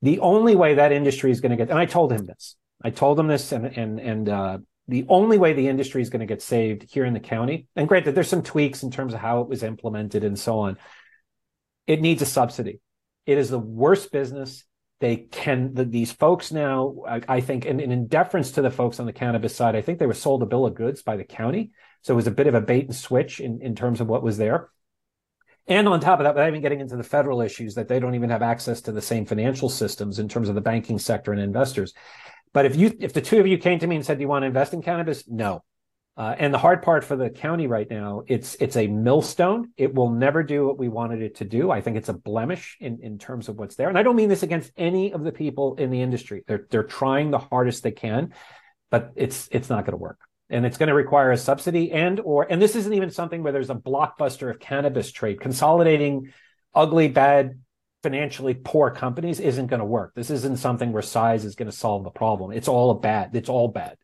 The only way that industry is going to get, and I told him this, I told him this, and and and uh, the only way the industry is going to get saved here in the county, and granted, there's some tweaks in terms of how it was implemented and so on. It needs a subsidy. It is the worst business. They can the, these folks now. I, I think, and, and in deference to the folks on the cannabis side, I think they were sold a bill of goods by the county, so it was a bit of a bait and switch in in terms of what was there and on top of that, without even getting into the federal issues, that they don't even have access to the same financial systems in terms of the banking sector and investors. But if you, if the two of you came to me and said, "Do you want to invest in cannabis?" No. Uh, and the hard part for the county right now, it's it's a millstone. It will never do what we wanted it to do. I think it's a blemish in, in terms of what's there. And I don't mean this against any of the people in the industry. They're they're trying the hardest they can, but it's it's not going to work. And it's going to require a subsidy and or and this isn't even something where there's a blockbuster of cannabis trade. Consolidating ugly bad financially poor companies isn't going to work. This isn't something where size is going to solve the problem. It's all bad it's all bad.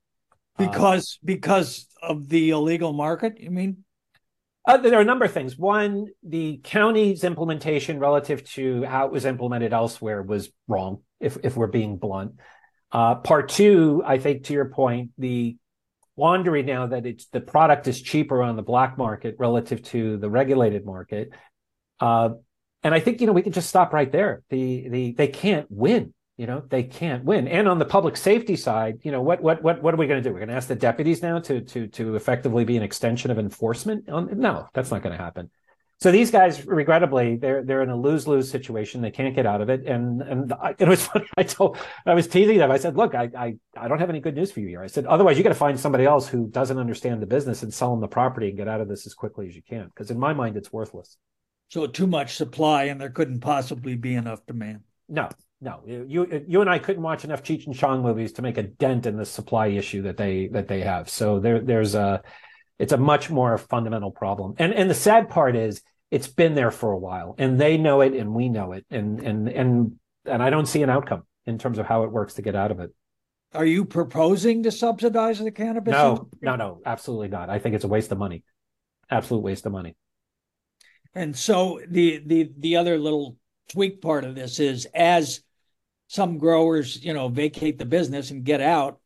Because uh, because of the illegal market you mean? Uh, there are a number of things. One, the county's implementation relative to how it was implemented elsewhere was wrong, if, if we're being blunt. Uh, part two, I think to your point, the wandering now that it's the product is cheaper on the black market relative to the regulated market. Uh, and I think you know we can just stop right there. The the they can't win. You know they can't win. And on the public safety side, you know what what what what are we going to do? We're going to ask the deputies now to to to effectively be an extension of enforcement? No, that's not going to happen. So these guys, regrettably, they're they're in a lose lose situation. They can't get out of it. And and I, it was funny. I told I was teasing them. I said, "Look, I, I I don't have any good news for you here." I said, "Otherwise, you got to find somebody else who doesn't understand the business and sell them the property and get out of this as quickly as you can." Because in my mind, it's worthless. So too much supply, and there couldn't possibly be enough demand. No, no. You you and I couldn't watch enough Cheech and Chong movies to make a dent in the supply issue that they that they have. So there there's a it's a much more fundamental problem. And and the sad part is it's been there for a while and they know it and we know it and and and and I don't see an outcome in terms of how it works to get out of it. Are you proposing to subsidize the cannabis? No, industry? no, no, absolutely not. I think it's a waste of money. Absolute waste of money. And so the the the other little tweak part of this is as some growers, you know, vacate the business and get out,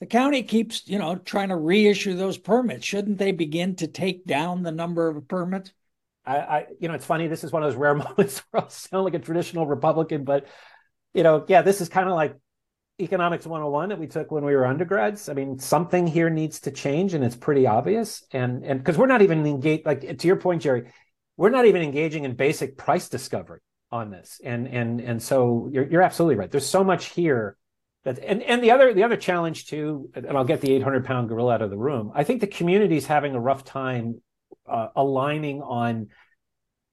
the county keeps, you know, trying to reissue those permits. Shouldn't they begin to take down the number of permits? I, I, you know, it's funny. This is one of those rare moments where I sound like a traditional Republican, but you know, yeah, this is kind of like economics 101 that we took when we were undergrads. I mean, something here needs to change, and it's pretty obvious. And and because we're not even engaged, like to your point, Jerry, we're not even engaging in basic price discovery on this. And and and so you're you're absolutely right. There's so much here that and and the other the other challenge too, and I'll get the 800 pound gorilla out of the room. I think the community's having a rough time uh, aligning on,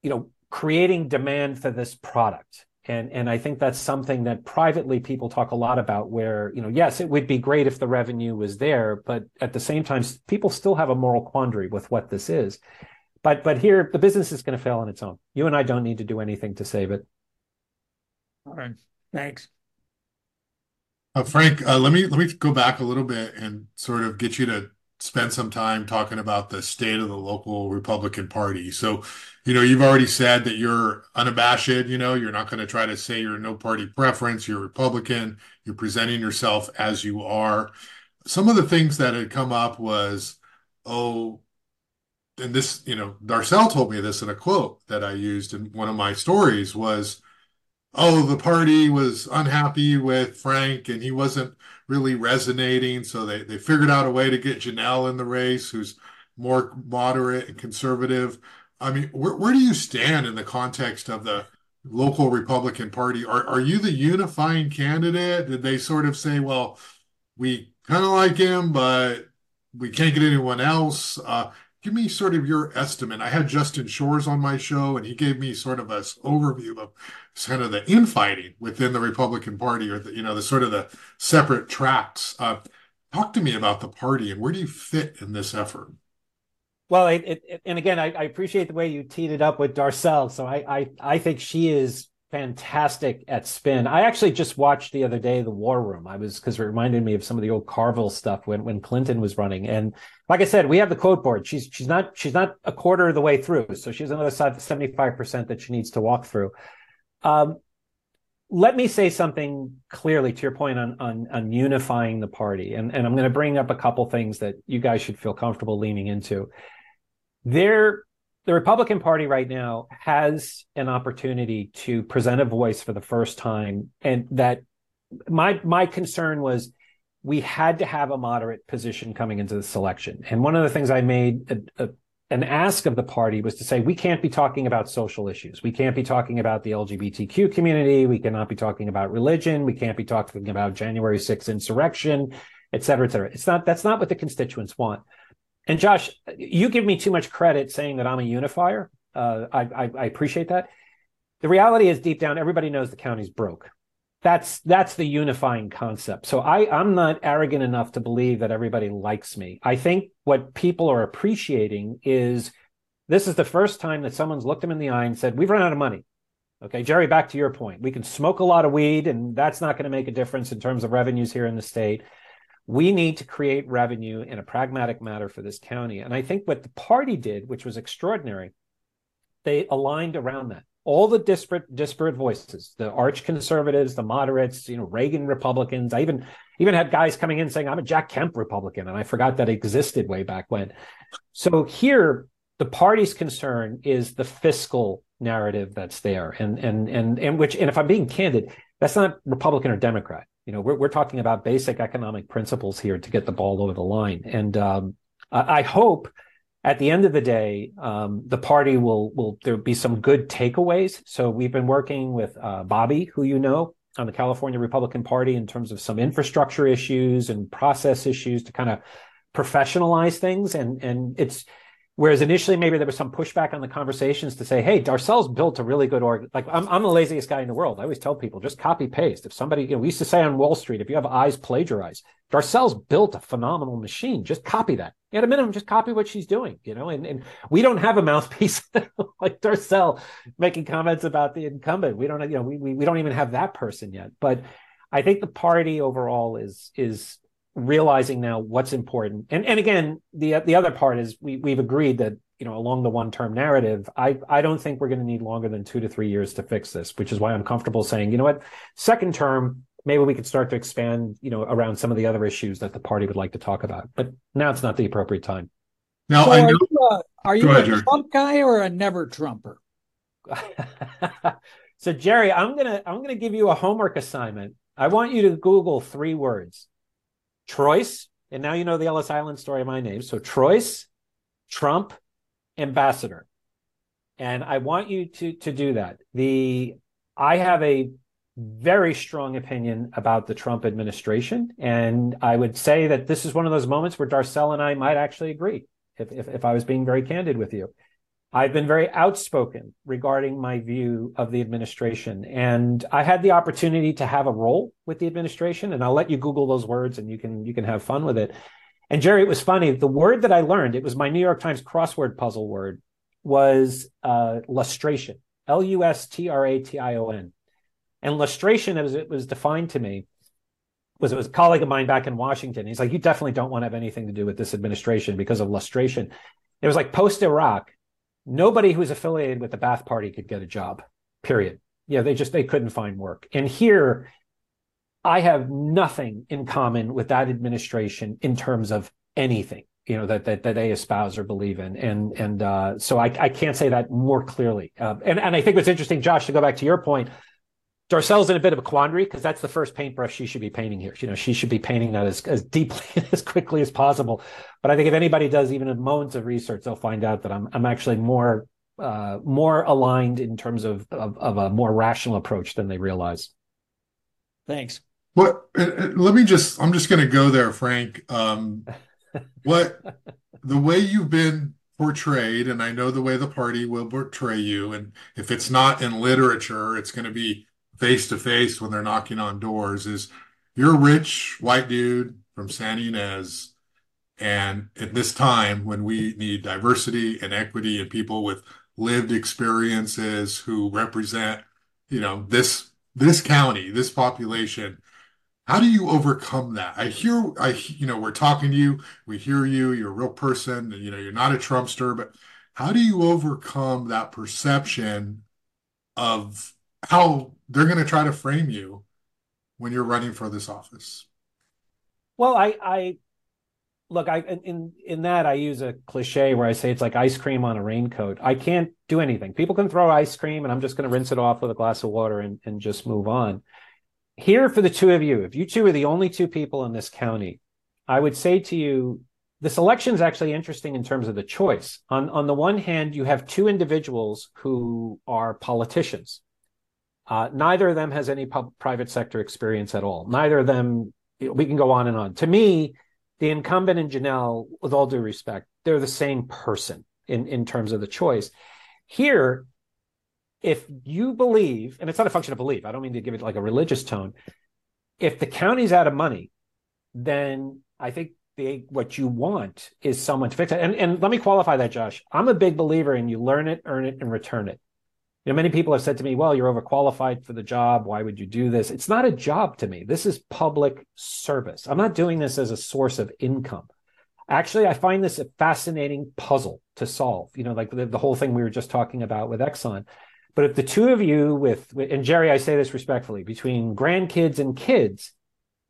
you know, creating demand for this product. And, and I think that's something that privately people talk a lot about where, you know, yes, it would be great if the revenue was there, but at the same time, people still have a moral quandary with what this is. But but here the business is going to fail on its own. You and I don't need to do anything to save it. All right. Thanks. Uh, Frank, uh, let me let me go back a little bit and sort of get you to spend some time talking about the state of the local Republican Party. So, you know, you've already said that you're unabashed, you know, you're not going to try to say you're no party preference, you're Republican, you're presenting yourself as you are. Some of the things that had come up was, oh, and this, you know, Darcel told me this in a quote that I used in one of my stories was, oh, the party was unhappy with Frank and he wasn't really resonating. So they, they figured out a way to get Jenelle in the race, who's more moderate and conservative. I mean, where, where do you stand in the context of the local Republican Party? Are, are you the unifying candidate? Did they sort of say, well, we kind of like him, but we can't get anyone else? Uh, give me sort of your estimate. I had Justin Shores on my show, and he gave me sort of a overview of kind of the infighting within the Republican Party, or the you know the sort of the separate tracks. Uh, talk to me about the party and where do you fit in this effort? Well, it, it, and again, I, I, appreciate the way you teed it up with Darcel. So I, I, I think she is fantastic at spin. I actually just watched the other day the War Room. I was because it reminded me of some of the old Carville stuff when when Clinton was running. And like I said, we have the quote board. She's she's not she's not a quarter of the way through, so she's another seventy five percent that she needs to walk through. Um, let me say something clearly to your point on on, on unifying the party, and and I'm going to bring up a couple things that you guys should feel comfortable leaning into. There the Republican Party right now has an opportunity to present a voice for the first time, and that my my concern was we had to have a moderate position coming into the election. And one of the things I made a, a, an ask of the party was to say we can't be talking about social issues. We can't be talking about the LGBTQ community. We cannot be talking about religion. We can't be talking about January 6th insurrection, et cetera, et cetera. It's not that's not what the constituents want. And Josh, you give me too much credit saying that I'm a unifier. Uh, I, I, I appreciate that. The reality is, deep down, everybody knows the county's broke. that's that's the unifying concept. So I I'm not arrogant enough to believe that everybody likes me. I think what people are appreciating is this is the first time that someone's looked them in the eye and said, "We've run out of money." Okay, Jerry, back to your point. We can smoke a lot of weed, and that's not going to make a difference in terms of revenues here in the state. We need to create revenue in a pragmatic matter for this county. And I think what the party did, which was extraordinary, they aligned around that. All the disparate disparate voices, the arch conservatives, the moderates, you know, Reagan Republicans. I even even had guys coming in saying, I'm a Jack Kemp Republican, and I forgot that existed way back when. So here the party's concern is the fiscal narrative that's there and and and and which and if i'm being candid that's not republican or democrat you know we're, we're talking about basic economic principles here to get the ball over the line. And um, I, I, hope at the end of the day um, the party will will there be some good takeaways. So we've been working with uh, bobby who you know on the california republican party in terms of some infrastructure issues and process issues to kind of professionalize things. And and it's Whereas initially, maybe there was some pushback on the conversations to say, "Hey, Darcel's built a really good org." Like, I'm, I'm the laziest guy in the world. I always tell people, just copy paste. If somebody, you know, we used to say on Wall Street, if you have eyes, plagiarize. Darcel's built a phenomenal machine. Just copy that. At a minimum, just copy what she's doing. You know, and and we don't have a mouthpiece like Darcel making comments about the incumbent. We don't, you know, we, we we don't even have that person yet. But I think the party overall is is realizing now what's important. And and again, the the other part is we we've agreed that you know along the one term narrative, I I don't think we're going to need longer than two to three years to fix this, which is why I'm comfortable saying, you know what, second term. Maybe we could start to expand, you know, around some of the other issues that the party would like to talk about. But now it's not the appropriate time. Now, so are you, a, are you ahead, a Trump guy or a never Trumper? so, Jerry, I'm gonna I'm gonna give you a homework assignment. I want you to Google three words: Troise, and now you know the Ellis Island story of my name. So Troise, Trump, ambassador. And I want you to to do that. The I have a very strong opinion about the Trump administration. And I would say that this is one of those moments where Darcel and I might actually agree, if, if, if I was being very candid with you. I've been very outspoken regarding my view of the administration. And I had the opportunity to have a role with the administration, and I'll let you Google those words and you can you can have fun with it. And Jerry, it was funny. The word that I learned, it was my New York Times crossword puzzle word, was uh, lustration. L-U-S-T-R-A-T-I-O-N. And lustration, as it was defined to me, was it was a colleague of mine back in Washington. He's like, you definitely don't want to have anything to do with this administration because of lustration. It was like post Iraq nobody who was affiliated with the Ba'ath Party could get a job. Period. Yeah, they just they couldn't find work. And here, I have nothing in common with that administration in terms of anything you know that that, that they espouse or believe in and and uh, so I, I can't say that more clearly uh, and and I think what's interesting Josh to go back to your point Darcel's in a bit of a quandary because that's the first paintbrush she should be painting here. You know, she should be painting that as, as deeply as quickly as possible. But I think if anybody does even a moments of research, they'll find out that I'm I'm actually more uh, more aligned in terms of, of, of a more rational approach than they realize. Thanks. What? Let me just. I'm just going to go there, Frank. Um, what the way you've been portrayed, and I know the way the party will portray you, and if it's not in literature, it's going to be face to face when they're knocking on doors is you're a rich white dude from San Ynez. And at this time, when we need diversity and equity and people with lived experiences who represent, you know, this this county, this population, how do you overcome that? I hear, I you know, we're talking to you, we hear you, you're a real person, you know, you're not a Trumpster, but how do you overcome that perception of how they're going to try to frame you when you're running for this office. Well, I, I look, I in in that I use a cliche where I say it's like ice cream on a raincoat. I can't do anything. People can throw ice cream, and I'm just going to rinse it off with a glass of water and and just move on. Here for the two of you, if you two are the only two people in this county, I would say to you, this election is actually interesting in terms of the choice. On on the one hand, you have two individuals who are politicians uh, neither of them has any pub- private sector experience at all. Neither of them, we can go on and on. To me, the incumbent and Jenelle, with all due respect, they're the same person in, in terms of the choice. Here, if you believe, and it's not a function of belief, I don't mean to give it like a religious tone. If the county's out of money, then I think the what you want is someone to fix it. And and let me qualify that, Josh. I'm a big believer in you learn it, earn it, and return it. You know, many people have said to me, "Well, you're overqualified for the job. Why would you do this?" It's not a job to me. This is public service. I'm not doing this as a source of income. Actually, I find this a fascinating puzzle to solve. You know, like the, the whole thing we were just talking about with Exxon. But if the two of you with, and Jerry, I say this respectfully, between grandkids and kids,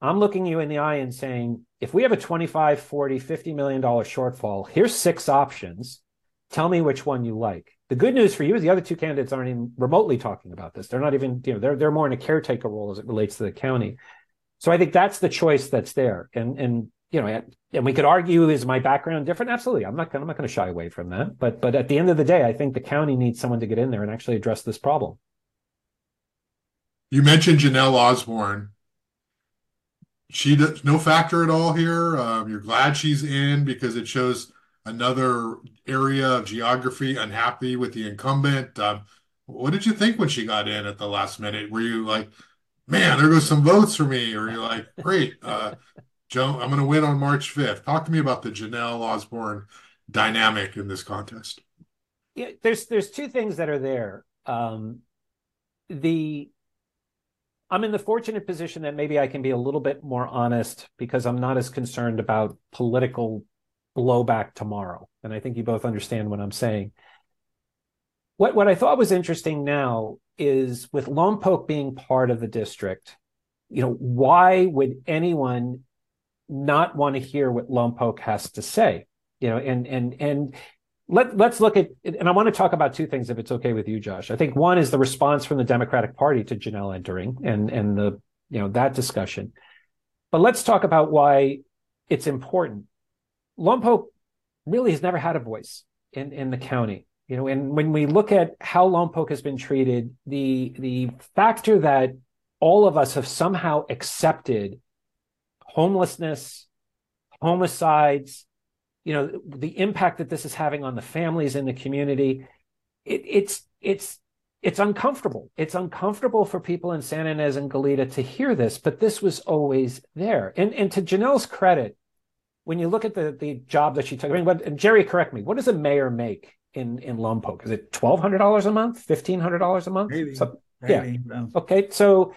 I'm looking you in the eye and saying, if we have a 25, 40, 50 million dollar shortfall, here's six options. Tell me which one you like. The good news for you is the other two candidates aren't even remotely talking about this. They're not even, you know, they're they're more in a caretaker role as it relates to the county. So I think that's the choice that's there. And and you know, and we could argue is my background different? Absolutely. I'm not gonna, I'm not going to shy away from that. But but at the end of the day, I think the county needs someone to get in there and actually address this problem. You mentioned Jenelle Osborne. She does no factor at all here. Um, you're glad she's in because it shows another area of geography unhappy with the incumbent. Um, what did you think when she got in at the last minute? Were you like, man, there goes some votes for me? Or you're like, great, uh, Joe, I'm going to win on March 5th. Talk to me about the Jenelle Osborne dynamic in this contest. Yeah, there's there's two things that are there. Um, the I'm in the fortunate position that maybe I can be a little bit more honest because I'm not as concerned about political blowback tomorrow. And I think you both understand what I'm saying. What what I thought was interesting now is with Lompoc being part of the district, you know, why would anyone not want to hear what Lompoc has to say? You know, and and and let let's look at and I want to talk about two things if it's okay with you, Josh. I think one is the response from the Democratic Party to Jenelle entering and and the you know that discussion. But let's talk about why it's important. Lompoc really has never had a voice in, in the county. You know, and when we look at how Lompoc has been treated, the the factor that all of us have somehow accepted homelessness, homicides, you know, the impact that this is having on the families in the community, it, it's it's it's uncomfortable. It's uncomfortable for people in San Ynez and Goleta to hear this, but this was always there. And and to Jenelle's credit, when you look at the the job that she took, I mean, what, and Jerry, correct me. What does a mayor make in in Lompoc? Is it twelve hundred dollars a month, fifteen hundred dollars a month? Maybe. So, Maybe. yeah. Okay. So,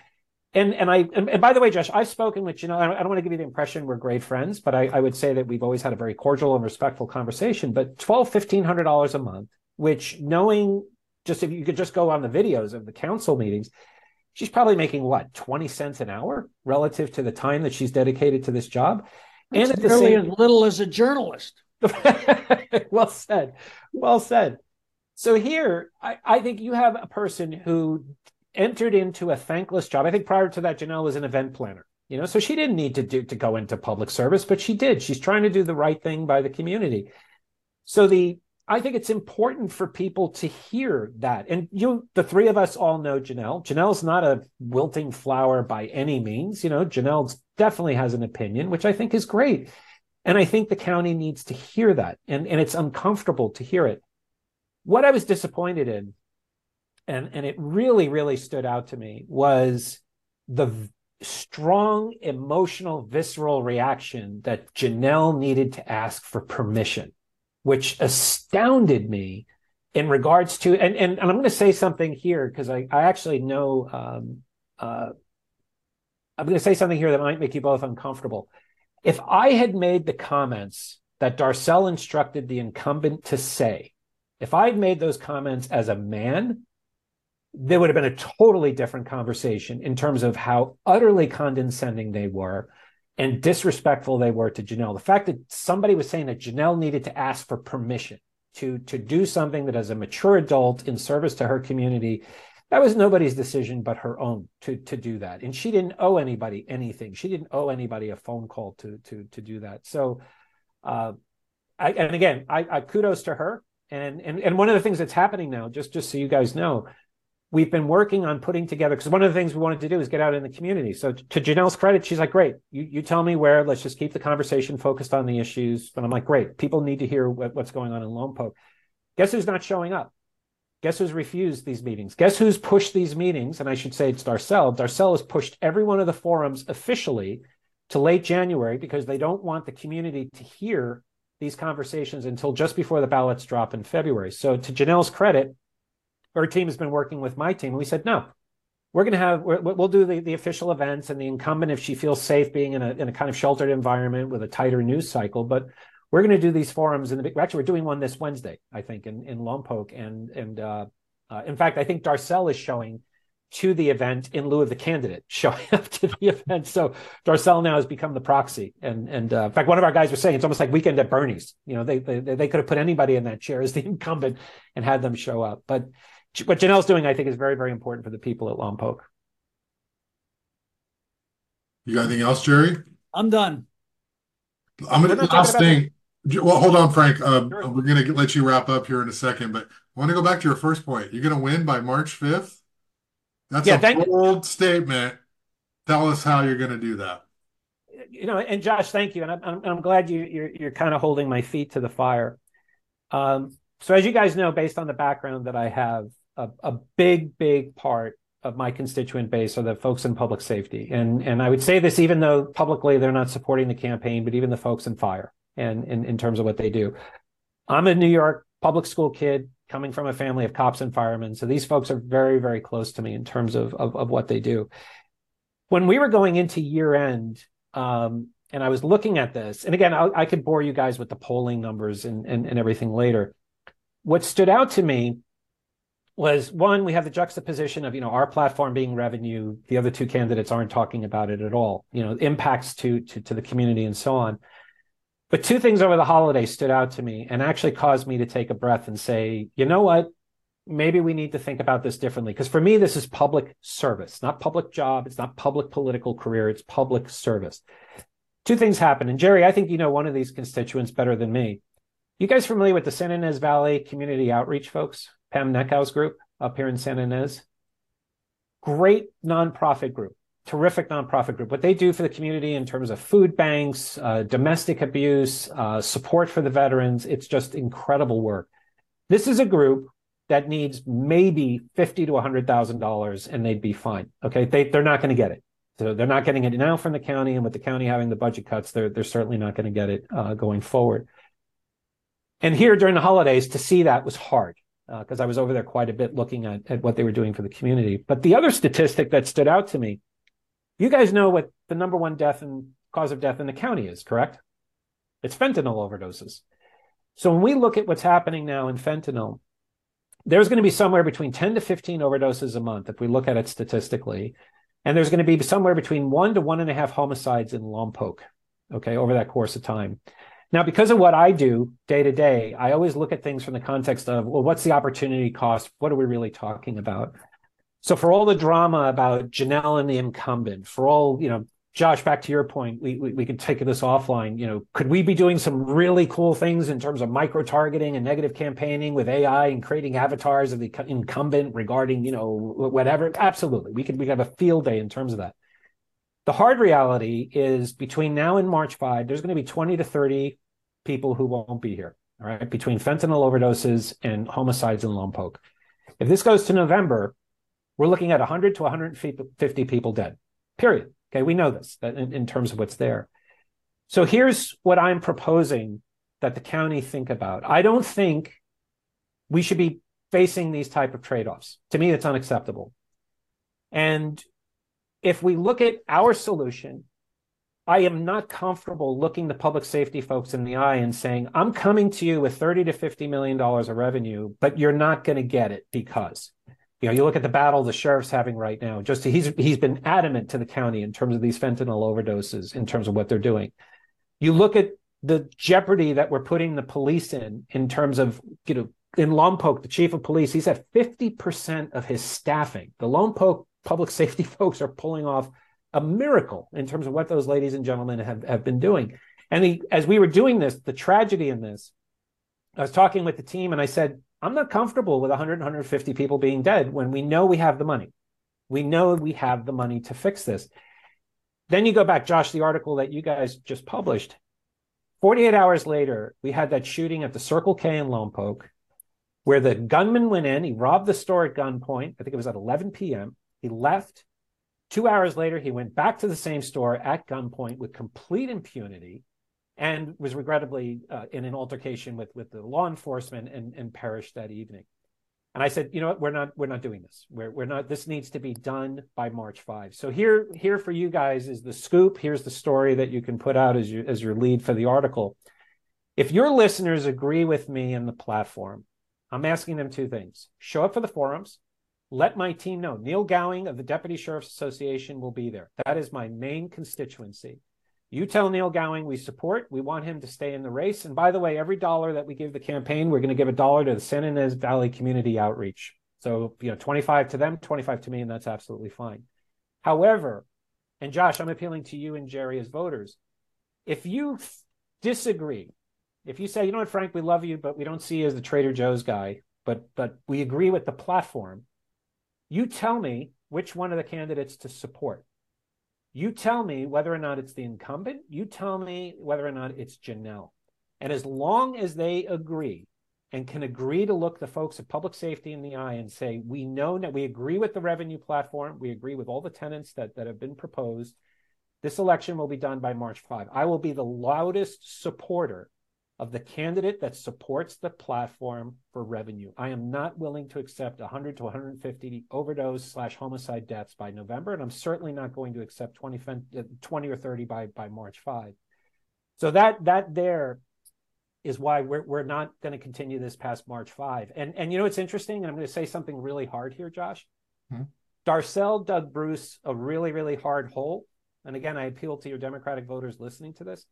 and and I and, and, by the way, Josh, I've spoken with you know I don't, I don't want to give you the impression we're great friends, but I, I would say that we've always had a very cordial and respectful conversation. But twelve, fifteen hundred dollars a month, which knowing just if you could just go on the videos of the council meetings, she's probably making what twenty cents an hour relative to the time that she's dedicated to this job and at the same as little as a journalist. well said. Well said. So here, I, I, think you have a person who entered into a thankless job. I think prior to that, Jenelle was an event planner. You know, so she didn't need to do to go into public service, but she did. She's trying to do the right thing by the community. So the I think it's important for people to hear that. And you, the three of us all know Jenelle. Jenelle's not a wilting flower by any means. You know, Jenelle definitely has an opinion, which I think is great. And I think the county needs to hear that. And, and it's uncomfortable to hear it. What I was disappointed in, and, and it really, really stood out to me, was the strong emotional, visceral reaction that Jenelle needed to ask for permission which astounded me in regards to and and, and I'm going to say something here because I, I actually know um, uh, I'm going to say something here that might make you both uncomfortable. If I had made the comments that Darcel instructed the incumbent to say, if I had made those comments as a man, there would have been a totally different conversation in terms of how utterly condescending they were, and disrespectful they were to Jenelle. The fact that somebody was saying that Jenelle needed to ask for permission to to do something that as a mature adult in service to her community, that was nobody's decision but her own to to do that. And she didn't owe anybody anything. She didn't owe anybody a phone call to to to do that. So uh I, and again, I, I kudos to her. And, and and one of the things that's happening now, just just so you guys know, we've been working on putting together because one of the things we wanted to do is get out in the community. So to Jenelle's credit, she's like, "Great, you you tell me where. Let's just keep the conversation focused on the issues." And I'm like, "Great, people need to hear what, what's going on in Lompoc." Guess who's not showing up? Guess who's refused these meetings? Guess who's pushed these meetings? And I should say it's Darcel. Darcel has pushed every one of the forums officially to late January because they don't want the community to hear these conversations until just before the ballots drop in February. So to Jenelle's credit, her team has been working with my team. And we said, no, we're going to have, we will do the, the official events and the incumbent, if she feels safe being in a, in a kind of sheltered environment with a tighter news cycle, but we're going to do these forums in the actually we're doing one this Wednesday, I think, in in Lompoc, and and uh, uh, in fact, I think Darcel is showing to the event in lieu of the candidate showing up to the event. So Darcel now has become the proxy, and and uh, in fact, one of our guys was saying it's almost like weekend at Bernie's. You know, they they they could have put anybody in that chair as the incumbent and had them show up. But what Jenelle's doing, I think, is very very important for the people at Lompoc. You got anything else, Jerry? I'm done. I'm gonna last thing. Well, hold on, Frank. Uh, sure. We're going to let you wrap up here in a second, but I want to go back to your first point. You're going to win by March 5th? That's yeah, a bold statement. Tell us how you're going to do that. You know, and Josh, thank you, and I'm I'm glad you you're you're kind of holding my feet to the fire. Um, so as you guys know, based on the background that I have, a, a big big part of my constituent base are the folks in public safety, and and I would say this even though publicly they're not supporting the campaign, but even the folks in fire and in, in terms of what they do. I'm a New York public school kid coming from a family of cops and firemen. So these folks are very, very close to me in terms of, of, of what they do. When we were going into year end, um, and I was looking at this, and again, I, I could bore you guys with the polling numbers and, and, and everything later. What stood out to me was one, we have the juxtaposition of, you know, our platform being revenue. The other two candidates aren't talking about it at all, you know, impacts to, to, to the community and so on. But two things over the holiday stood out to me and actually caused me to take a breath and say, you know what? Maybe we need to think about this differently. Because for me, this is public service, not public job. It's not public political career. It's public service. Two things happened And Jerry, I think you know one of these constituents better than me. You guys familiar with the San Ynez Valley Community Outreach folks? Pam Neckow's group up here in San Ynez? Great nonprofit group terrific nonprofit group. What they do for the community in terms of food banks, uh, domestic abuse, uh, support for the veterans, it's just incredible work. This is a group that needs maybe fifty to hundred thousand dollars, and they'd be fine. Okay, they they're not going to get it. So they're not getting it now from the county, and with the county having the budget cuts, they're they're certainly not going to get it uh, going forward. And here during the holidays, to see that was hard because uh, I was over there quite a bit looking at, at what they were doing for the community. But the other statistic that stood out to me you guys know what the number one death and cause of death in the county is, correct? It's fentanyl overdoses. So when we look at what's happening now in fentanyl, there's going to be somewhere between 10 to 15 overdoses a month if we look at it statistically. And there's going to be somewhere between one to one and a half homicides in Lompoc, okay, over that course of time. Now, because of what I do day to day, I always look at things from the context of, well, what's the opportunity cost? What are we really talking about? So for all the drama about Jenelle and the incumbent, for all, you know, Josh, back to your point, we, we, we could take this offline. You know, could we be doing some really cool things in terms of micro targeting and negative campaigning with AI and creating avatars of the incumbent regarding, you know, whatever? Absolutely, we could we could have a field day in terms of that. The hard reality is between now and March five, there's going to be twenty to thirty people who won't be here. All right, between fentanyl overdoses and homicides in Lompoc. If this goes to November, we're looking at 100 to 150 people dead, period. Okay, we know this in, in terms of what's there. So here's what I'm proposing that the county think about. I don't think we should be facing these type of trade-offs. To me, it's unacceptable. And if we look at our solution, I am not comfortable looking the public safety folks in the eye and saying, I'm coming to you with 30 to 50 million dollars of revenue, but you're not going to get it because you know, you look at the battle the sheriff's having right now. Just he's he's been adamant to the county in terms of these fentanyl overdoses, in terms of what they're doing. You look at the jeopardy that we're putting the police in, in terms of you know, in Lompoc, the chief of police, he's at fifty percent of his staffing. The Lompoc public safety folks are pulling off a miracle in terms of what those ladies and gentlemen have have been doing. And the, as we were doing this, the tragedy in this, I was talking with the team, and I said, I'm not comfortable with 100, 150 people being dead when we know we have the money. We know we have the money to fix this. Then you go back, Josh, the article that you guys just published. 48 hours later, we had that shooting at the Circle K in Lompoc, where the gunman went in, he robbed the store at gunpoint. I think it was at 11 p.m. He left. Two hours later, he went back to the same store at gunpoint with complete impunity and was regrettably uh, in an altercation with, with the law enforcement and, and perished that evening. And I said, you know what, we're not we're not doing this. We're we're not this needs to be done by March 5. So here here for you guys is the scoop. Here's the story that you can put out as you as your lead for the article. If your listeners agree with me in the platform, I'm asking them two things. Show up for the forums. Let my team know. Neil Gowing of the Deputy Sheriff's Association will be there. That is my main constituency. You tell Neil Gowing we support. We want him to stay in the race. And by the way, every dollar that we give the campaign, we're going to give a dollar to the San Ynez Valley Community Outreach. So, you know, 25 to them, 25 to me, and that's absolutely fine. However, and Josh, I'm appealing to you and Jerry as voters. If you disagree, if you say, you know what, Frank, we love you, but we don't see you as the Trader Joe's guy, but but we agree with the platform, you tell me which one of the candidates to support. You tell me whether or not it's the incumbent. You tell me whether or not it's Jenelle. And as long as they agree and can agree to look the folks at public safety in the eye and say, we know that we agree with the revenue platform, we agree with all the tenants that, that have been proposed, this election will be done by March 5. I will be the loudest supporter of the candidate that supports the platform for revenue. I am not willing to accept 100 to 150 overdose slash homicide deaths by November, and I'm certainly not going to accept 20, uh, 20 or 30 by, by March 5. So that that there is why we're we're not going to continue this past March 5. And and you know it's interesting, and I'm going to say something really hard here, Josh. Hmm. Darcel dug Bruce a really, really hard hole. And again, I appeal to your Democratic voters listening to this.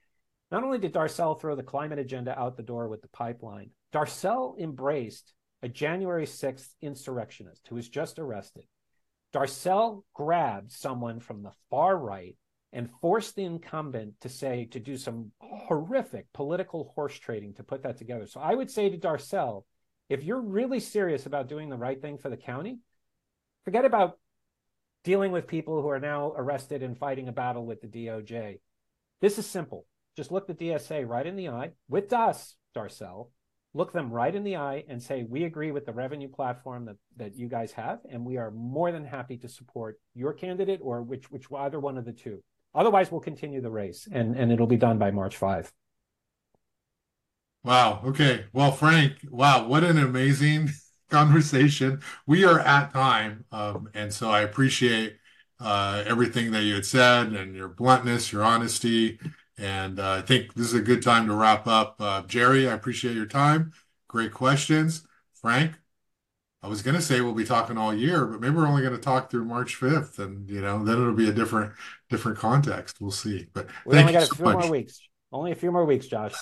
Not only did Darcel throw the climate agenda out the door with the pipeline, Darcel embraced a January 6th insurrectionist who was just arrested. Darcel grabbed someone from the far right and forced the incumbent to say to do some horrific political horse trading to put that together. So I would say to Darcel, if you're really serious about doing the right thing for the county, forget about dealing with people who are now arrested and fighting a battle with the DOJ. This is simple. Just look the DSA right in the eye with Das, Darcel, look them right in the eye and say, we agree with the revenue platform that, that you guys have, and we are more than happy to support your candidate or which, which either one of the two. Otherwise, we'll continue the race and, and it'll be done by March 5. Wow. Okay. Well, Frank, wow, what an amazing conversation. We are at time. Um, and so I appreciate uh, everything that you had said and your bluntness, your honesty, and uh, I think this is a good time to wrap up. Uh, Jerry, I appreciate your time. Great questions. Frank, I was going to say we'll be talking all year, but maybe we're only going to talk through March 5th, and you know then it'll be a different different context. We'll see. But we only got a so few much. more weeks. Only a few more weeks, Josh.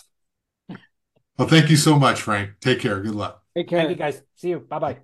Well, thank you so much, Frank. Take care. Good luck. Take care. Thank you, guys. See you. Bye bye.